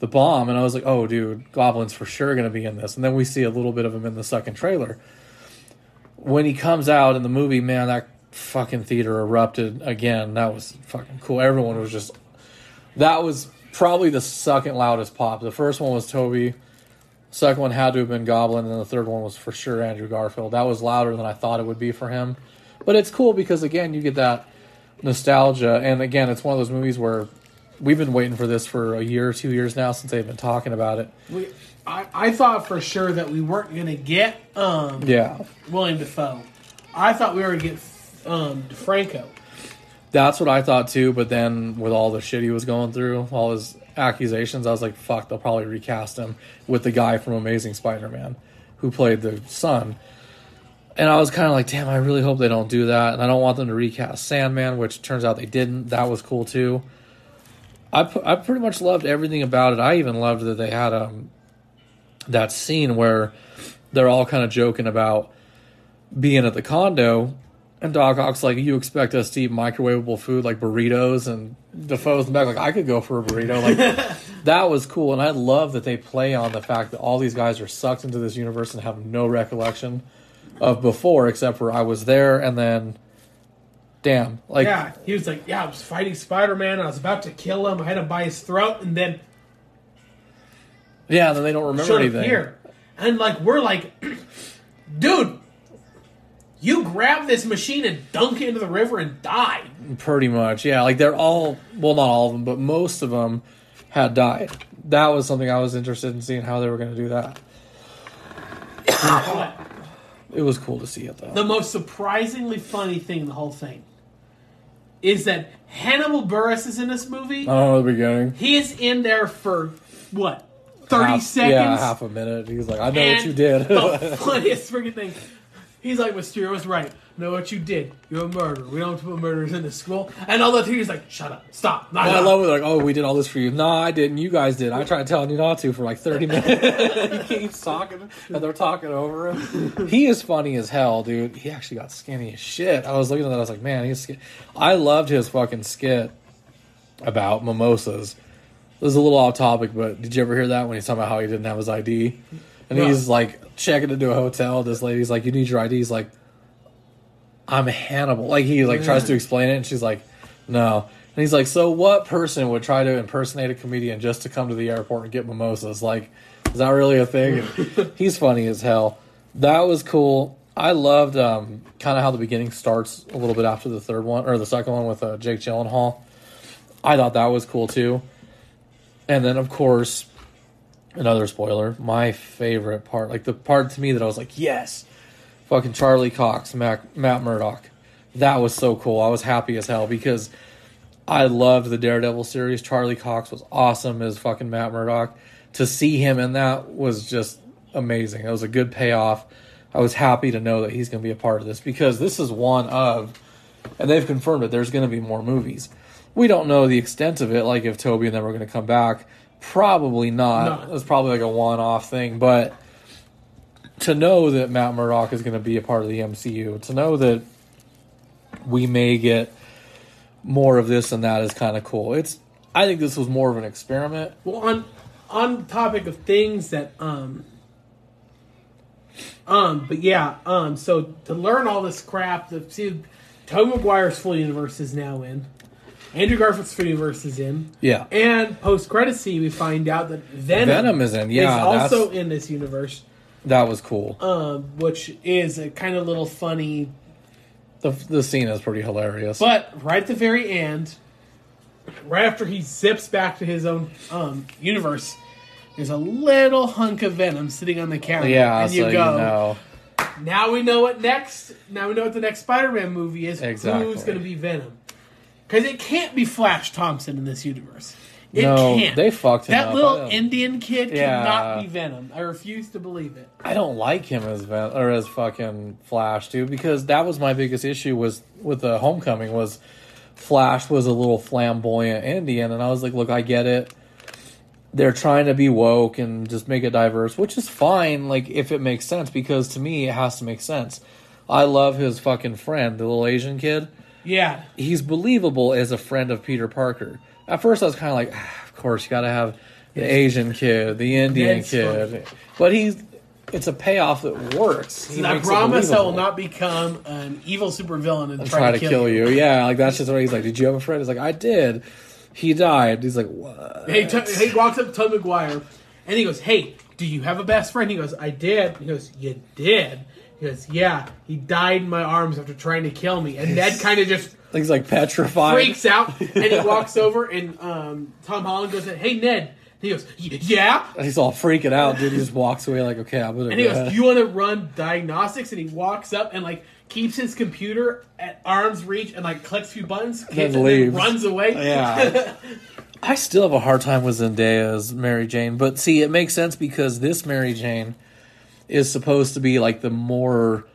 the bomb, and I was like, "Oh, dude, Goblin's for sure going to be in this." And then we see a little bit of him in the second trailer. When he comes out in the movie, man, that fucking theater erupted again. That was fucking cool. Everyone was just that was probably the second loudest pop. The first one was Tobey. Second one had to have been Goblin, and then the third one was for sure Andrew Garfield. That was louder than I thought it would be for him. But it's cool because again, you get that nostalgia, and again, it's one of those movies where we've been waiting for this for a year or two years now since they've been talking about it. We, I, I thought for sure that we weren't going to get um, Yeah, William Dafoe. I thought we were going to get um, DeFranco. That's what I thought too. But then with all the shit he was going through, all his accusations, I was like, fuck, they'll probably recast him with the guy from Amazing Spider-Man. who played the son. And I was kind of like, damn, I really hope they don't do that. And I don't want them to recast Sandman, which turns out they didn't. That was cool too. I, pu- I pretty much loved everything about it. I even loved that they had um, that scene where they're all kind of joking about being at the condo. And Doc Ock's like, you expect us to eat microwavable food like burritos? And Dafoe's in the back like, I could go for a burrito. Like, that was cool. And I love that they play on the fact that all these guys are sucked into this universe and have no recollection of before, except for I was there and then, damn, like yeah, he was like, yeah, I was fighting Spider Man. I was about to kill him. I had to buy his throat, and then yeah, then they don't remember anything. here, and like we're like, dude, you grab this machine and dunk it into the river and die. Pretty much, yeah. Like they're all well, not all of them, but most of them had died. That was something I was interested in seeing how they were going to do that. It was cool to see it though. the most surprisingly funny thing in the whole thing is that Hannibal Buress is in this movie. Oh, the beginning. He is in there for what thirty Half- seconds. Yeah, half a minute. He's like, I know And what you did. the funniest freaking thing. He's like, Mysterio was right. Know what you did. You're a murderer. We don't put murderers in the school. And all the teachers like, shut up, stop. Not I love it. Like, oh, we did all this for you. No, I didn't. You guys did. I tried telling you not to for like thirty minutes. he keeps talking, and they're talking over him. He is funny as hell, dude. He actually got skinny as shit. I was looking at that. I was like, man, he's. Skin-. I loved his fucking skit about mimosas. This is a little off topic, but did you ever hear that when he's talking about how he didn't have his ID? And No. he's like checking into a hotel. This lady's like, "You need your ID." He's like, "I'm Hannibal." Like he like tries to explain it, and she's like, "No." And he's like, "So what person would try to impersonate a comedian just to come to the airport and get mimosas? Like, is that really a thing?" He's funny as hell. That was cool. I loved um, kind of how the beginning starts a little bit after the third one or the second one with uh, Jake Gyllenhaal. I thought that was cool too. And then, of course, another spoiler. My favorite part, like the part to me that I was like, yes, fucking Charlie Cox, Mac, Matt Murdock. That was so cool. I was happy as hell because I loved the Daredevil series. Charlie Cox was awesome as fucking Matt Murdock. To see him in that was just amazing. It was a good payoff. I was happy to know that he's going to be a part of this because this is one of, and they've confirmed it. There's going to be more movies. We don't know the extent of it. Like if Tobey and them are going to come back, probably not. No. It's probably like a one-off thing. But to know that Matt Murdock is going to be a part of the MCU, to know that we may get more of this and that is kind of cool. It's. I think this was more of an experiment. Well, on on the topic of things that um um, but yeah, um, so to learn all this crap, to see Tobey Maguire's full universe is now in, Andrew Garfield's full universe is in, Yeah. and post credit scene we find out that Venom, Venom is in, yeah, is also in this universe, That was cool. um, which is a kind of little funny. The the scene is pretty hilarious. But right at the very end, right after he zips back to his own um, universe, there's a little hunk of venom sitting on the counter. yeah, and so you you go. know. Now we know what next. Now we know what the next Spider-Man movie is. Exactly. Who's going to be Venom? Because it can't be Flash Thompson in this universe. It No, can't. they fucked him that up. Little Indian kid Yeah. cannot be Venom. I refuse to believe it. I don't like him as Ven- or as fucking Flash, dude, because that was my biggest issue was with the Homecoming was Flash was a little flamboyant Indian, and I was like, look, I get it. They're trying to be woke and just make it diverse, which is fine, like if it makes sense, because to me it has to make sense. I love his fucking friend, the little Asian kid. Yeah. He's believable as a friend of Peter Parker. At first, I was kind of like, ah, of course, you got to have the Asian kid, the Indian kid, but he's it's a payoff that works. He And I promise I will not become an evil supervillain and, And try, to kill, you. Yeah, like that's just what he's like. Did you have a friend? He's like, I did. He died. He's like, what? Hey, t- he walks up to Tom Maguire and he goes, Hey, do you have a best friend? He goes, I did. He goes, You did? He goes, Yeah, he died in my arms after trying to kill me. And Ned kind of just He's like petrified. freaks out and he walks over and um, Tom Holland goes, Hey, Ned. He goes, "Y- Yeah? He's all freaking out, dude. He just walks away like, okay, I'm gonna. And he go goes, ahead. Do you want to run diagnostics? And he walks up and like keeps his computer at arm's reach and like clicks a few buttons, Then and leaves. runs away. Yeah. I still have a hard time with Zendaya as Mary Jane, but see, it makes sense because this Mary Jane is supposed to be like the more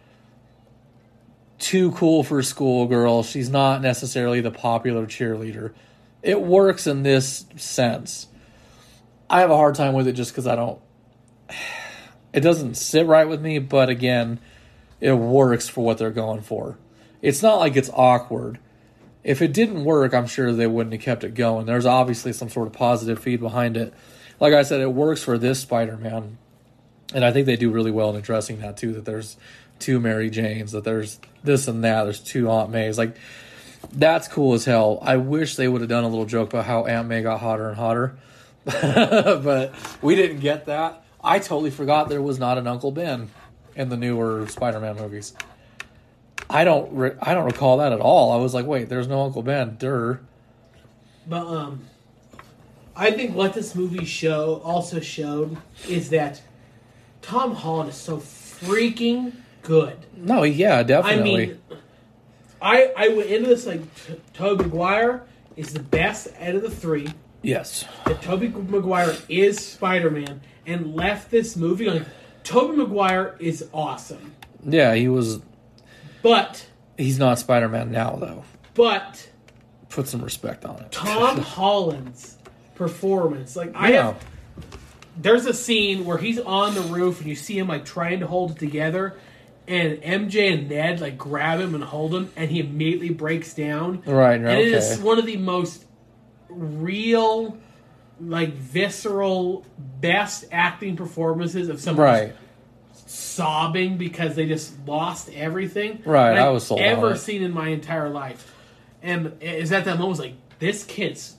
too cool for school girl. She's not necessarily the popular cheerleader. It works in this sense. I have a hard time with it just because I don't. It doesn't sit right with me, but again, it works for what they're going for. It's not like it's awkward. If it didn't work, I'm sure they wouldn't have kept it going. There's obviously some sort of positive feed behind it. Like I said, it works for this Spider Man. And I think they do really well in addressing that too, that there's two Mary Janes, that there's this and that, there's two Aunt Mays. Like that's cool as hell. I wish they would have done a little joke about how Aunt May got hotter and hotter. but we didn't get that. I totally forgot there was not an Uncle Ben in the newer Spider-Man movies. I don't re- I don't recall that at all. I was like, wait, there's no Uncle Ben. Durr. But um, I think what this movie show also showed is that Tom Holland is so freaking good. No, yeah, definitely. I mean, I I went into this like T- Tobey Maguire is the best out of the three. yes. That Tobey Maguire is Spider Man, and left this movie like Tobey Maguire is awesome, Yeah, he was but he's not Spider-Man now though. but Put some respect on it. Tom Holland's performance, like I Yeah. have there's a scene where he's on the roof and you see him like trying to hold it together and MJ and Ned like grab him and hold him and he immediately breaks down. Right, right. And it is okay. one of the most real like visceral best acting performances of someone Right. sobbing because they just lost everything. Right, I was on ever it. seen in my entire life. And is at that moment was like this kid's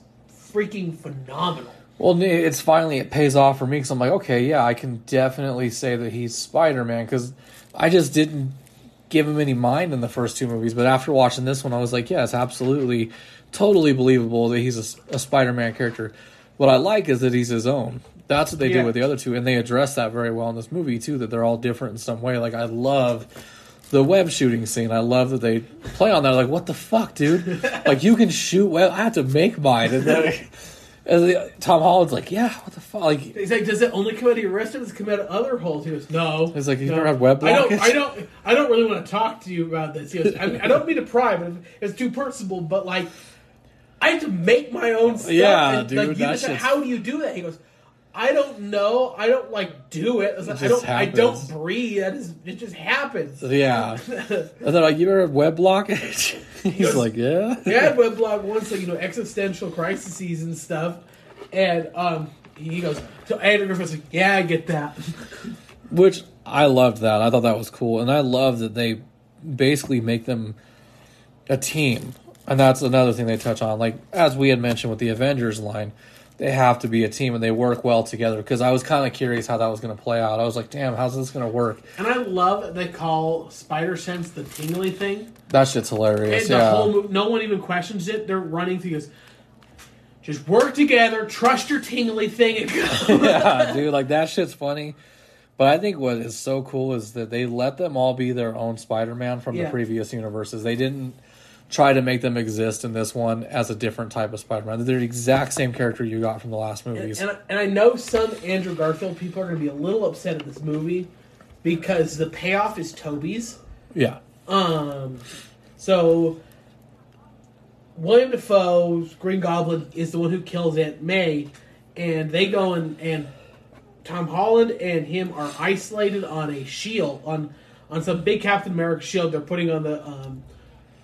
freaking phenomenal. Well, it's finally it pays off for me because I'm like, okay, yeah, I can definitely say that he's Spider Man because I just didn't give him any mind in the first two movies, but after watching this one, I was like, yeah, it's absolutely, totally believable that he's a, a Spider Man character. What I like is that he's his own. That's what they Yeah. did with the other two, and they address that very well in this movie too. That they're all different in some way. Like I love the web shooting scene. I love that they play on that. Like, what the fuck, dude? like you can shoot web. I have to make mine, and then. And Tom Holland's like, yeah, what the fuck? Like, He's like, does it only come out of your wrist or does it come out of other holes? He goes, no. He's like, "You've no. never had web I don't. I don't, I don't really want to talk to you about this. He goes, I, mean, I don't mean to pry, but it's too personal. But like, I have to make my own stuff. Yeah, and, dude, Like, you just, how do you do that? He goes, I don't know. I don't like do it. I, was I don't. I don't breathe. That is, it just happens. yeah. And they're like, you ever had web blockage? He's like, yeah. We had web blog once, like you know, existential crises and stuff, and um, he goes to Andrew Garfield's like, yeah, I get that. Which I loved that. I thought that was cool, and I love that they basically make them a team, and that's another thing they touch on. Like as we had mentioned with the Avengers line, they have to be a team and they work well together. Because I was kind of curious how that was going to play out. I was like, damn, how's this going to work? And I love they call Spider Sense the tingly thing. That shit's hilarious. And the yeah. whole movie, no one even questions it. They're running through this. Just work together, trust your tingly thing, and go. yeah, dude, like that shit's funny. But I think what is so cool is that they let them all be their own Spider-Man from Yeah. the previous universes. They didn't try to make them exist in this one as a different type of Spider-Man. They're the exact same character you got from the last movies. and, I- and I know some Andrew Garfield people are going to be a little upset at this movie because the payoff is Tobey's. yeah, Um, so William Dafoe's Green Goblin is the one who kills Aunt May, and they go and and Tom Holland and him are isolated on a shield on on some big Captain America shield they're putting on the um,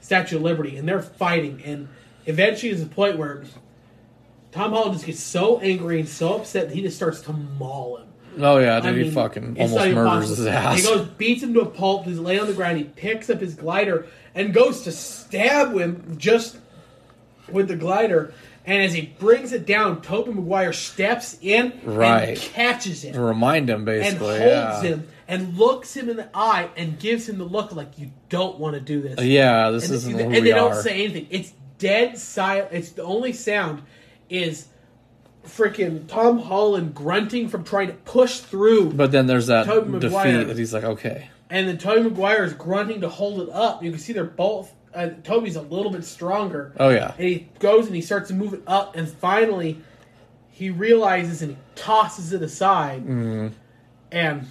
Statue of Liberty, and they're fighting, and eventually there's a point where Tom Holland just gets so angry and so upset that he just starts to maul him. oh yeah, dude, I he mean, fucking almost murders his ass. He goes, beats him to a pulp. He's laying on the ground. He picks up his glider and goes to stab him just with the glider. And as he brings it down, Tobey Maguire steps in Right. and catches it to remind him, basically, and holds yeah. him and looks him in the eye and gives him the look like you don't want to do this. Yeah, this and, isn't and who they we don't say anything. It's dead silent. It's the only sound is freaking Tom Holland grunting from trying to push through but then there's that defeat that he's like, okay, and then Tobey Maguire is grunting to hold it up. You can see they're both. Uh, Tobey's a little bit stronger, oh yeah, and he goes and he starts to move it up, and finally he realizes and he tosses it aside, Mm-hmm. and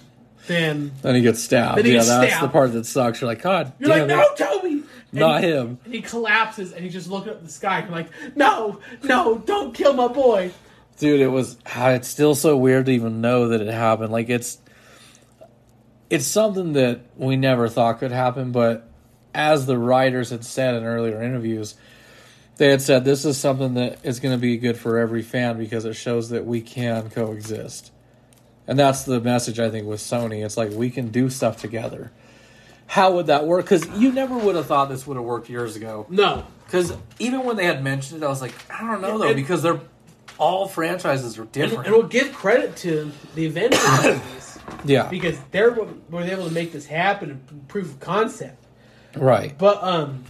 then Then he gets stabbed. Then he yeah, gets that's stabbed. the part that sucks. You're like, God you're damn like, it. no, Tobey. And Not he- him. And he collapses and he's just looking up at the sky. I'm like, no, no, don't kill my boy. dude it was ah, it's still so weird to even know that it happened like it's it's something that we never thought could happen but as the writers had said in earlier interviews they had said this is something that is going to be good for every fan because it shows that we can coexist and that's the message i think with sony it's like we can do stuff together how would that work because you never would have thought this would have worked years ago No. because even when they had mentioned it i was like i don't know though And- because they're all franchises are different and we'll give credit to the Avengers movies Yeah. because they're were able to make this happen and proof of concept. Right. But um,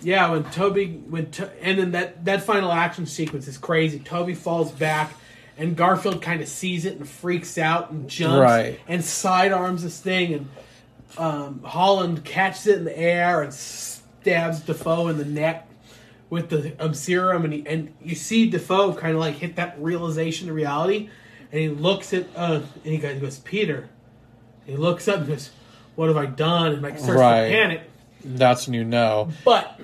yeah, when Tobey when to, and then that that final action sequence is crazy. Tobey falls back, and Garfield kind of sees it and freaks out and jumps Right. and sidearms this thing, and um, Holland catches it in the air and stabs Dafoe in the neck with the um, serum, and he, and you see Dafoe kind of like hit that realization of reality, and he looks at uh, and he goes, Peter. He looks up and goes, "What have I done?" And like starts Right. to panic. That's when you know. But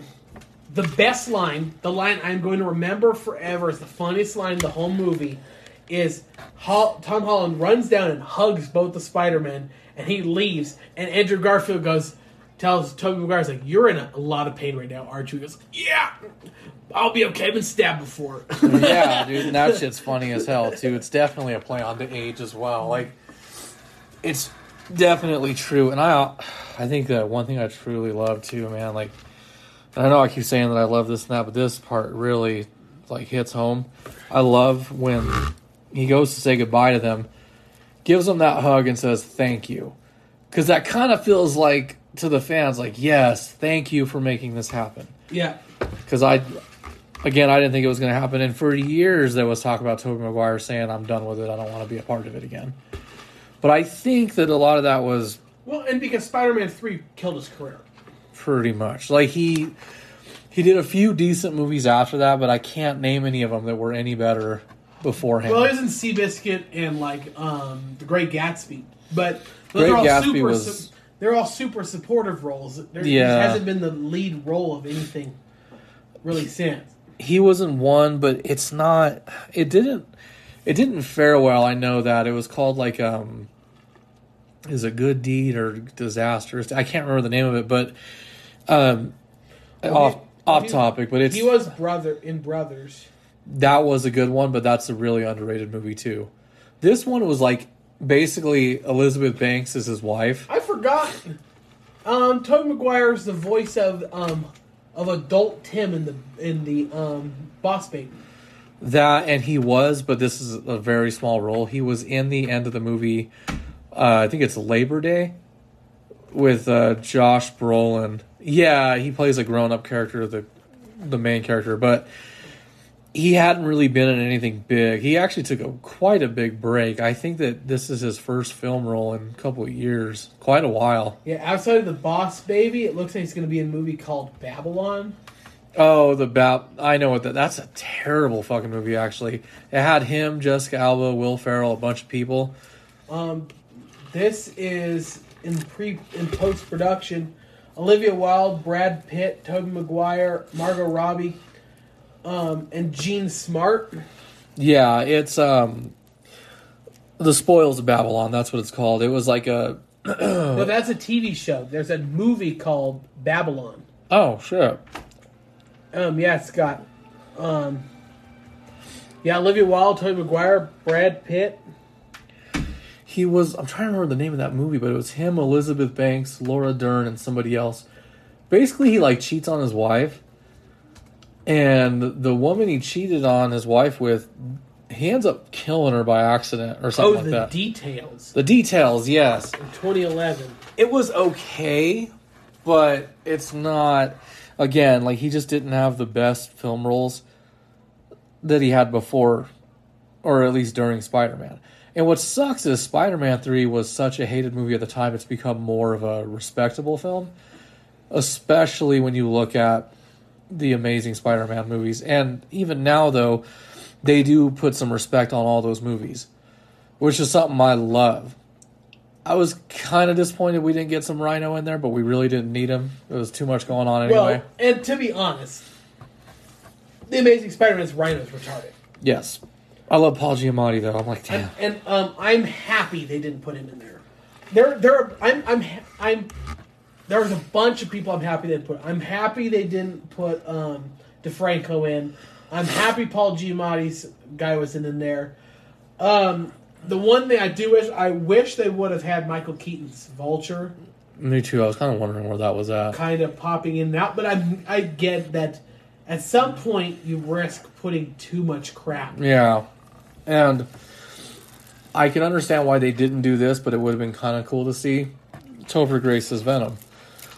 the best line, the line I'm going to remember forever, is the funniest line in the whole movie. Is Hol- Tom Holland runs down and hugs both the Spider Men, and he leaves, and Andrew Garfield goes, tells Tobey Maguire's like, "You're in a, a lot of pain right now, aren't you?" He goes, "Yeah, I'll be okay. I've been stabbed before." yeah, dude, and that shit's funny as hell too. It's definitely a play on the age as well. Like, it's definitely true, and I, I think that one thing I truly love too, man. Like, I know I keep saying that I love this and that, but this part really like hits home. I love when he goes to say goodbye to them, gives them that hug, and says thank you, because that kind of feels like to the fans, like yes, thank you for making this happen yeah, because I, again, I didn't think it was going to happen. And for years, there was talk about Tobey Maguire saying, "I'm done with it. I don't want to be a part of it again." But I think that a lot of that was well, and because Spider-Man Three killed his career. pretty much like he he did a few decent movies after that, but I can't name any of them that were any better beforehand. Well, he was in Seabiscuit and like um, The Great Gatsby, but those Great are all Gatsby super. was- su- they're all super supportive roles. There Yeah. hasn't been the lead role of anything really since. he wasn't one, but it's not. It didn't. It didn't fare well. I know that it was called like um, is a good deed or disaster. I can't remember the name of it, but um, off off he- topic. But it's He was brother in Brothers. That was a good one, but that's a really underrated movie too. This one was like basically Elizabeth Banks is his wife. I forgot. Um, Tobey Maguire is the voice of um, of adult Tim in the in the um, Boss Baby. That and he was, but this is a very small role. He was in the end of the movie. Uh, I think it's Labor Day with uh, Josh Brolin. Yeah, he plays a grown up character, the the main character, but he hadn't really been in anything big. He actually took a quite a big break. I think that this is his first film role in a couple of years, quite a while. Yeah, outside of the Boss Baby, it looks like he's going to be in a movie called Babylon. Oh, the bat! I know what that. That's a terrible fucking movie. Actually, it had him, Jessica Alba, Will Ferrell, a bunch of people. Um, this is in pre in post production. Olivia Wilde, Brad Pitt, Tobey Maguire, Margot Robbie, um, and Jean Smart. Yeah, it's um, the Spoils of Babylon. That's what it's called. It was like a No, that's a TV show. There's a movie called Babylon. oh shit. Um, yeah, it's got, um, yeah, Olivia Wilde, Tobey Maguire, Brad Pitt. He was. I'm trying to remember the name of that movie, but it was him, Elizabeth Banks, Laura Dern, and somebody else. Basically, he like cheats on his wife, and the woman he cheated on his wife with, he ends up killing her by accident or Oh, something like the that. details. the details, yes. In 2011. it was okay, but it's not. Again, like he just didn't have the best film roles that he had before, or at least during Spider Man. And what sucks is Spider Man 3 was such a hated movie at the time, it's become more of a respectable film, especially when you look at the Amazing Spider Man movies. And even now, though, they do put some respect on all those movies, which is something I love I was kind of disappointed we didn't get some Rhino in there, but we really didn't need him. There was too much going on anyway. Well, and to be honest, the Amazing Spider-Man's Rhino's retarded. yes, I love Paul Giamatti though. I'm like, damn. And, and um, I'm happy they didn't put him in there. There, there. Are I'm, I'm, I'm. There was a bunch of people I'm happy they put. I'm happy they didn't put um, DeFranco in. I'm happy Paul Giamatti's guy was in, in there. Um, the one thing I do wish, I wish they would have had Michael Keaton's Vulture Me too. I was kind of wondering where that was at. kind of popping in and out, but I I get that at some point you risk putting too much crap. Yeah, and I can understand why they didn't do this, but it would have been kind of cool to see Topher Grace's Venom.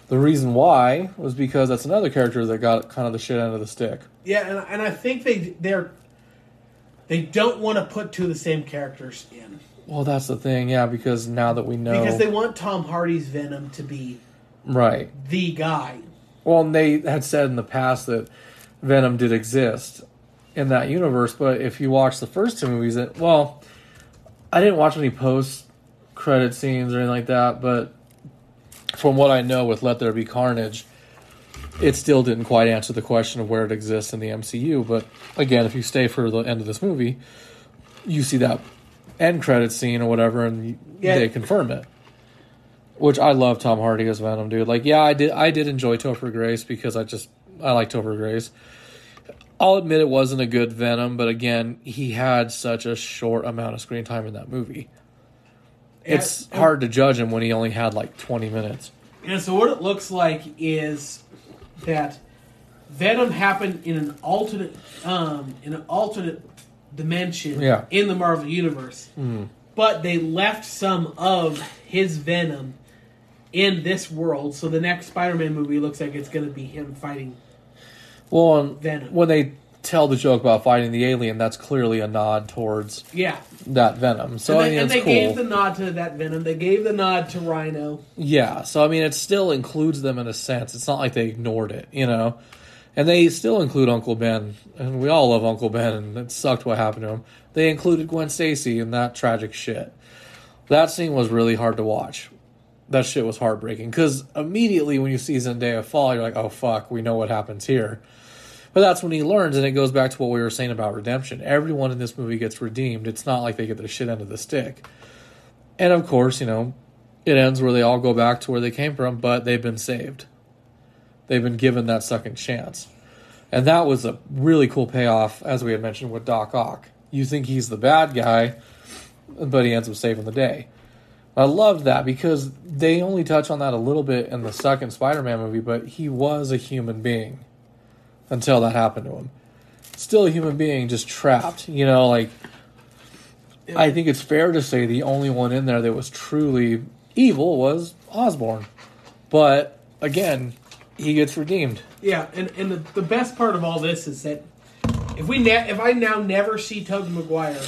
The reason why was because that's another character that got kind of the shit end of the stick. Yeah, and, and I think they they're they don't want to put two of the same characters in Well, that's the thing, yeah, because now that we know, because they want Tom Hardy's Venom to be right. the guy. Well, and they had said in the past that Venom did exist in that universe, but if you watch the first two movies, it well, I didn't watch any post credit scenes or anything like that, but from what I know with Let There Be Carnage, it still didn't quite answer the question of where it exists in the MCU. But again, if you stay for the end of this movie, you see that end credit scene or whatever, and Yeah. they confirm it. Which I love Tom Hardy as Venom, dude. Like, yeah, I did. I did enjoy Topher Grace because I just I like Topher Grace. I'll admit it wasn't a good Venom, but again, he had such a short amount of screen time in that movie. It's Yeah, hard to judge him when he only had like twenty minutes. And so what it looks like is that Venom happened in an alternate um, in an alternate dimension Yeah. in the Marvel universe. But they left some of his Venom in this world, so the next Spider-Man movie looks like it's going to be him fighting. Well, and Venom. when they tell the joke about fighting the alien, that's clearly a nod towards Yeah, that Venom. So and I they, mean, and they cool. gave the nod to that Venom. They gave the nod to Rhino. Yeah, so I mean, it still includes them in a sense. It's not like they ignored it, you know. And they still include Uncle Ben, and we all love Uncle Ben, and it sucked what happened to him. They included Gwen Stacy in that tragic shit. That scene was really hard to watch. That shit was heartbreaking because immediately when you see Zendaya fall, you're like, "Oh fuck, we know what happens here." But that's when he learns, and it goes back to what we were saying about redemption. Everyone in this movie gets redeemed. It's not like they get the shit end of the stick. And of course, you know, it ends where they all go back to where they came from, but they've been saved. They've been given that second chance. And that was a really cool payoff, as we had mentioned with Doc Ock. You think he's the bad guy, but he ends up saving the day. I loved that because they only touch on that a little bit in the second Spider Man movie, but he was a human being until that happened to him. Still a human being, just trapped. You know, like, I think it's fair to say the only one in there that was truly evil was Osborn. But again, he gets redeemed. Yeah, and, and the, the best part of all this is that if we ne- if I now never see Tobey Maguire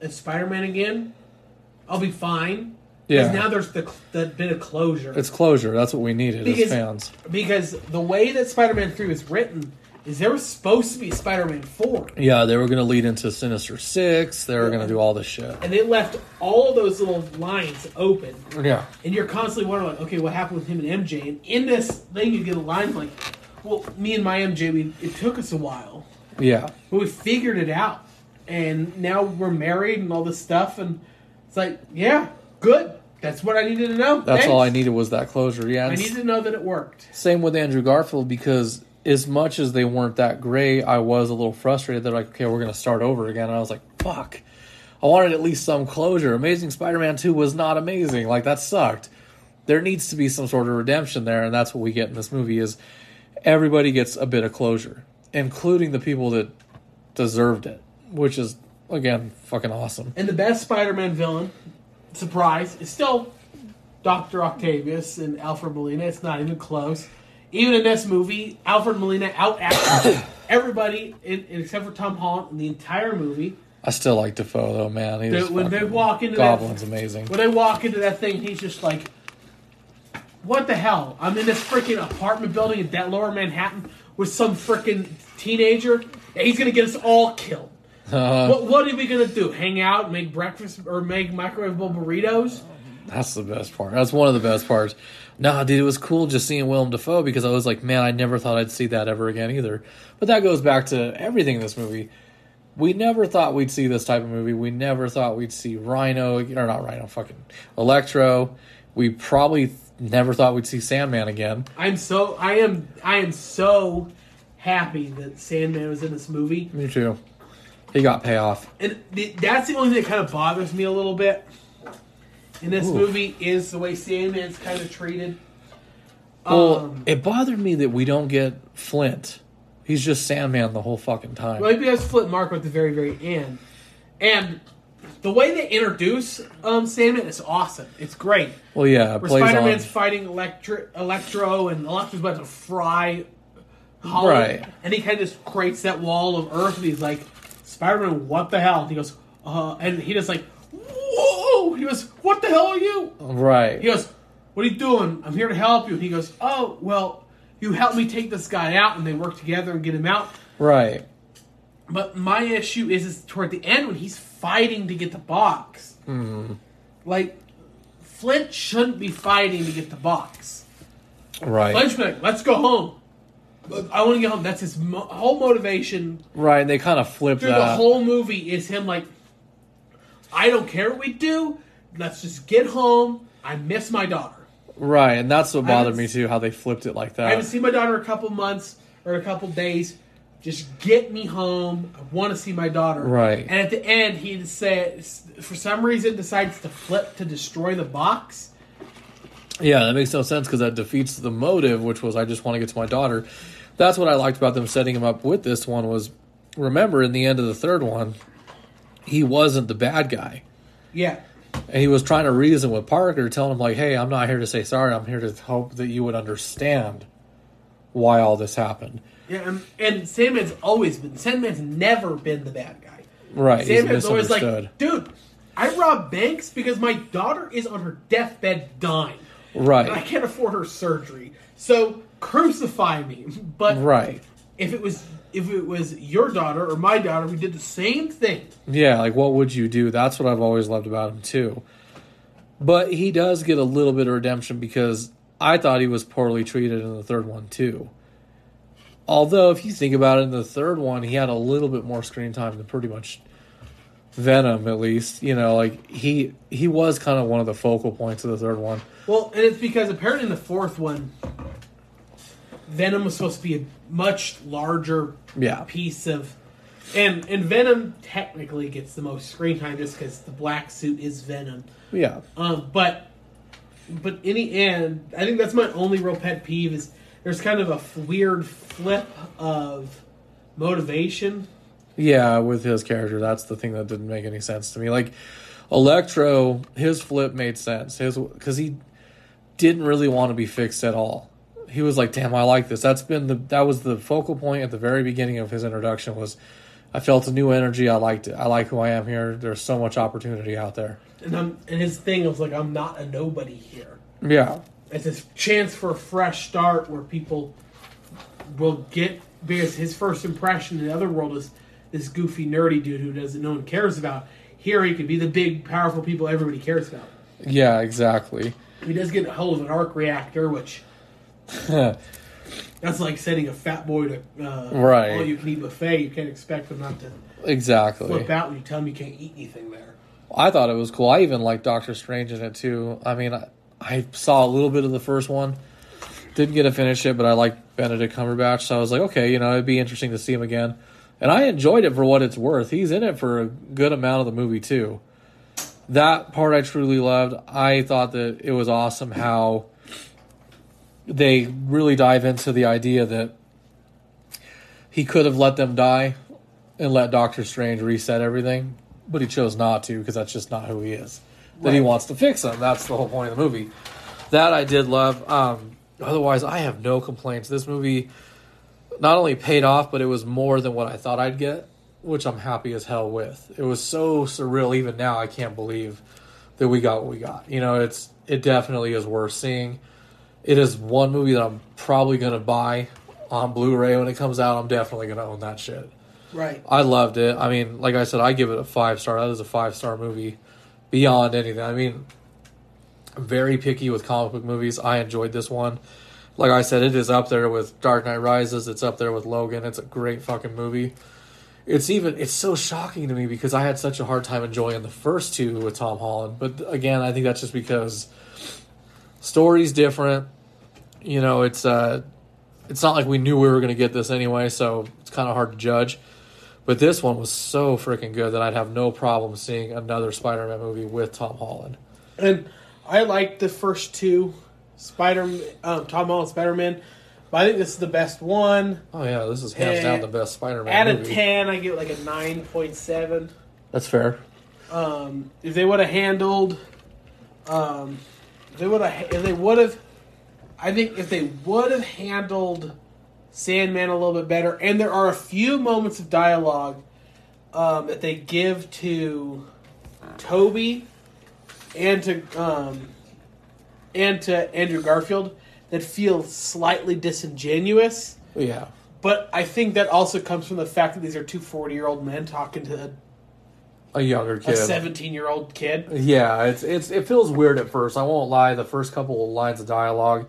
as Spider Man again, I'll be fine. Yeah. Because now there's the, the bit of closure. It's closure. That's what we needed Because- as fans. because the way that Spider Man 3 was written is there was supposed to be Spider Man 4. Yeah, they were going to lead into Sinister Six. They were going to do all this shit. And they left all of those little lines open. Yeah. And you're constantly wondering, like, okay, what happened with him and MJ? And in this thing, you get a line like, well, me and my MJ, we, it took us a while. Yeah. But we figured it out. And now we're married and all this stuff. And it's like, yeah, good. That's what I needed to know. That's Thanks. all I needed was that closure. Yeah. I needed to know that it worked. Same with Andrew Garfield because as much as they weren't that great, I was a little frustrated. They're like, okay, we're going to start over again. And I was like, fuck. I wanted at least some closure. Amazing Spider Man 2 was not amazing. Like, that sucked. There needs to be some sort of redemption there. And that's what we get in this movie is everybody gets a bit of closure, including the people that deserved it, which is, again, fucking awesome. And the best Spider Man villain, surprise, is still Dr. Octavius and Alfred Molina. It's not even close. Even in this movie, Alfred Molina outacted everybody in, except for Tom Holland in the entire movie. I still like Dafoe, though, man. They- when they walk into Goblin's that, amazing. when they walk into that thing, he's just like, "What the hell? I'm in this freaking apartment building in that lower Manhattan with some freaking teenager. Yeah, he's gonna get us all killed. Uh, what, what are we gonna do? Hang out, make breakfast, or make microwavable burritos? That's the best part. That's one of the best parts. Nah, dude, it was cool just seeing Willem Dafoe because I was like, man, I never thought I'd see that ever again either. But that goes back to everything in this movie. We never thought we'd see this type of movie. We never thought we'd see Rhino, or not Rhino, fucking Electro. We probably never thought we'd see Sandman again. I'm so I am I am so happy that Sandman was in this movie, Me too. He got payoff. and th- that's the only thing that kind of bothers me a little bit in this Ooh. movie is the way Sandman's kind of treated. Well, Um, it bothered me that we don't get Flint. He's just Sandman the whole fucking time. Well, he that's Flint Marko at the very, very end. And the way they introduce um, Sandman is awesome. It's great. Well, yeah, it Where Spider on. Man's fighting Electro, Electro, and Electro's about to fry Holland. Right. And he kind of just creates that wall of Earth, and he's like, Spider Man, what the hell? And he goes, uh, and he just like, whoa! He goes, what the hell are you? Right. He goes, What are you doing? I'm here to help you. And he goes, Oh, well, you help me take this guy out. And they work together and get him out. Right. But my issue is, is toward the end when he's fighting to get the box. Hmm. Like, Flint shouldn't be fighting to get the box. Right. Flint's be like, let's go home. I want to get home. That's his mo- whole motivation Right. They kind of flip through the whole movie is him like, I don't care what we do. Let's just get home. I miss my daughter. right. And that's what bothered me too, how they flipped it like that. I haven't seen my daughter a couple months or a couple days. Just get me home. I want to see my daughter. Right. And at the end, he says, for some reason, decides to flip to destroy the box. Yeah, that makes no sense because that defeats the motive, which was I just want to get to my daughter. That's what I liked about them setting him up with this one was remember in the end of the third one, he wasn't the bad guy. Yeah. And he was trying to reason with Parker, telling him like, "Hey, I'm not here to say sorry. I'm here to hope that you would understand why all this happened." Yeah, and, and Sandman's always been. Sandman's never been the bad guy. Right? Sandman's always like, dude, I robbed banks because my daughter is on her deathbed dying. right? And I can't afford her surgery. So crucify me. But Right? if it was if it was your daughter or my daughter, we did the same thing. Yeah, like what would you do? That's what I've always loved about him too. But he does get a little bit of redemption because I thought he was poorly treated in the third one too. Although if you think about it, in the third one he had a little bit more screen time than pretty much Venom, at least. You know, like he he was kind of one of the focal points of the third one. Well, and it's because apparently in the fourth one, Venom was supposed to be a much larger Yeah. piece of, and and Venom technically gets the most screen time just because the black suit is Venom. Yeah. Um, but but in the end, I think that's my only real pet peeve is there's kind of a f- weird flip of motivation. Yeah, with his character, that's the thing that didn't make any sense to me. Like Electro, his flip made sense. His because he didn't really want to be fixed at all. He was like, "Damn, I like this." That's been the that was the focal point at the very beginning of his introduction. Was I felt a new energy. I liked it. I like who I am here. There's so much opportunity out there. And I'm and his thing was like I'm not a nobody here. Yeah, It's a chance for a fresh start where people will get because his first impression in the other world is this goofy nerdy dude who doesn't no one cares about. Here he could be the big powerful people everybody cares about. yeah, exactly. He does get a hold of an arc reactor, which that's like sending a fat boy to uh, Right. all you can eat buffet. You can't expect them not to exactly. flip out when you tell them you can't eat anything there. I thought it was cool. I even liked Doctor Strange in it too. I mean, I, I saw a little bit of the first one, didn't get to finish it, but I liked Benedict Cumberbatch, so I was like, okay, you know, it'd be interesting to see him again. And I enjoyed it for what it's worth. He's in it for a good amount of the movie too. That part I truly loved. I thought that it was awesome how they really dive into the idea that he could have let them die and let Doctor Strange reset everything, but he chose not to because that's just not who he is. That he wants to fix them. That's the whole point of the movie. That I did love. Um, otherwise, I have no complaints. This movie not only paid off, but it was more than what I thought I'd get, which I'm happy as hell with. It was so surreal. Even now, I can't believe that we got what we got. You know, it's it definitely is worth seeing. It is one movie that I'm probably gonna buy on Blu-ray when it comes out. I'm definitely gonna own that shit. Right. I loved it. I mean, like I said, I give it a five star. That is a five star movie beyond anything. I mean, very picky with comic book movies. I enjoyed this one. Like I said, it is up there with Dark Knight Rises. It's up there with Logan. It's a great fucking movie. It's even it's so shocking to me because I had such a hard time enjoying the first two with Tom Holland. But again, I think that's just because story's different. You know, it's uh it's not like we knew we were going to get this anyway, so it's kind of hard to judge. But this one was so freaking good that I'd have no problem seeing another Spider-Man movie with Tom Holland. And I liked the first two Spider um, Tom Holland Spider Man, but I think this is the best one. Oh yeah, this is hands Eh, down the best Spider-Man Out of movie. ten, I give it like a nine point seven. That's fair. Um, if they would have handled, um, if they would have, if they would have, I think if they would have handled Sandman a little bit better, and there are a few moments of dialogue um, that they give to Tobey and to um, and to Andrew Garfield that feel slightly disingenuous. Yeah. But I think that also comes from the fact that these are two 40 year old men talking to a A younger kid, a 17 year old kid. Yeah, it's it's it feels weird at first. I won't lie. The first couple of lines of dialogue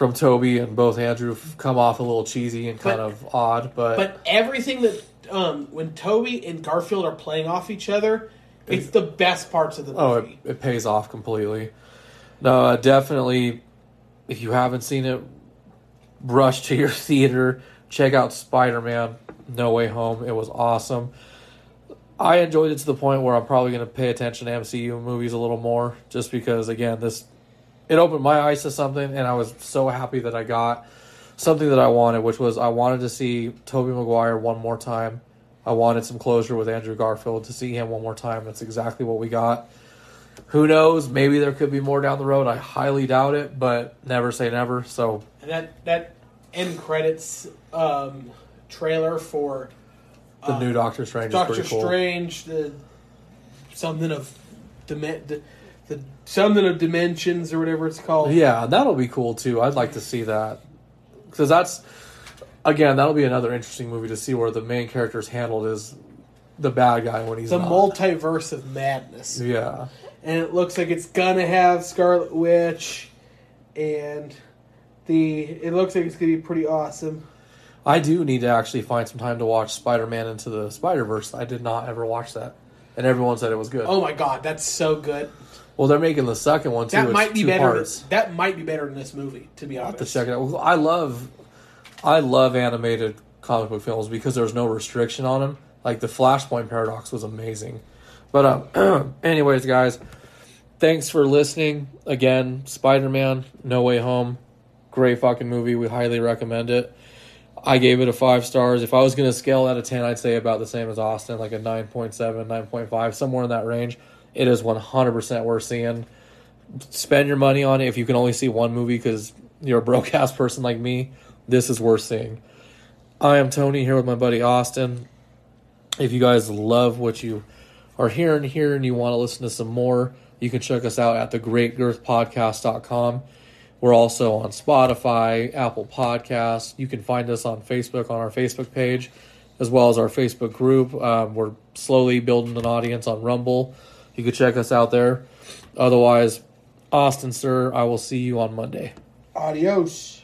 from Tobey and both Andrew come off a little cheesy and kind But- of odd, but, But everything that um, when Tobey and Garfield are playing off each other, it's the best parts of the oh, it, movie. it pays off completely. No, uh, definitely. If you haven't seen it, rush to your theater. Check out Spider Man No Way Home. It was awesome. I enjoyed it to the point where I'm probably going to pay attention to MCU movies a little more, just because again, this it opened my eyes to something, and I was so happy that I got something that I wanted, which was I wanted to see Tobey Maguire one more time. I wanted some closure with Andrew Garfield to see him one more time. That's exactly what we got. Who knows? Maybe there could be more down the road. I highly doubt it, but never say never. So And that that end credits um, trailer for the uh, new Doctor Strange Doctor is pretty cool. Strange, the something of dimen- the, the something of dimensions or whatever it's called. Yeah, that'll be cool too. I'd like to see that because that's again that'll be another interesting movie to see where the main character is handled as the bad guy when he's the not. multiverse of madness. Yeah, and it looks like it's gonna have Scarlet Witch, and the it looks like it's gonna be pretty awesome. I do need to actually find some time to watch Spider Man into the Spider Verse. I did not ever watch that, and everyone said it was good. Oh my god, that's so good. Well, they're making the second one too. That It's might be better. Parts. That might be better than this movie, to be honest. to check it out. Well, I love, I love animated comic book films because there's no restriction on them. Like the Flashpoint Paradox was amazing. But um, anyways, guys, thanks for listening again. Spider Man, No Way Home, great fucking movie. We highly recommend it. I gave it a five stars. If I was gonna scale out of ten, I'd say about the same as Austin, like a 9.7, 9.5, somewhere in that range. It is one hundred percent worth seeing spend your money on it if you can only see one movie because you're a broke ass person like me. This is worth seeing. I am Tony here with my buddy Austin. If you guys love what you are hearing here and you want to listen to some more, you can check us out at thegreatgirthpodcast.com. We're also on Spotify, Apple Podcasts. You can find us on Facebook on our Facebook page, as well as our Facebook group. Um, we're slowly building an audience on Rumble. You could check us out there. Otherwise, Austin, sir, I will see you on Monday. Adios.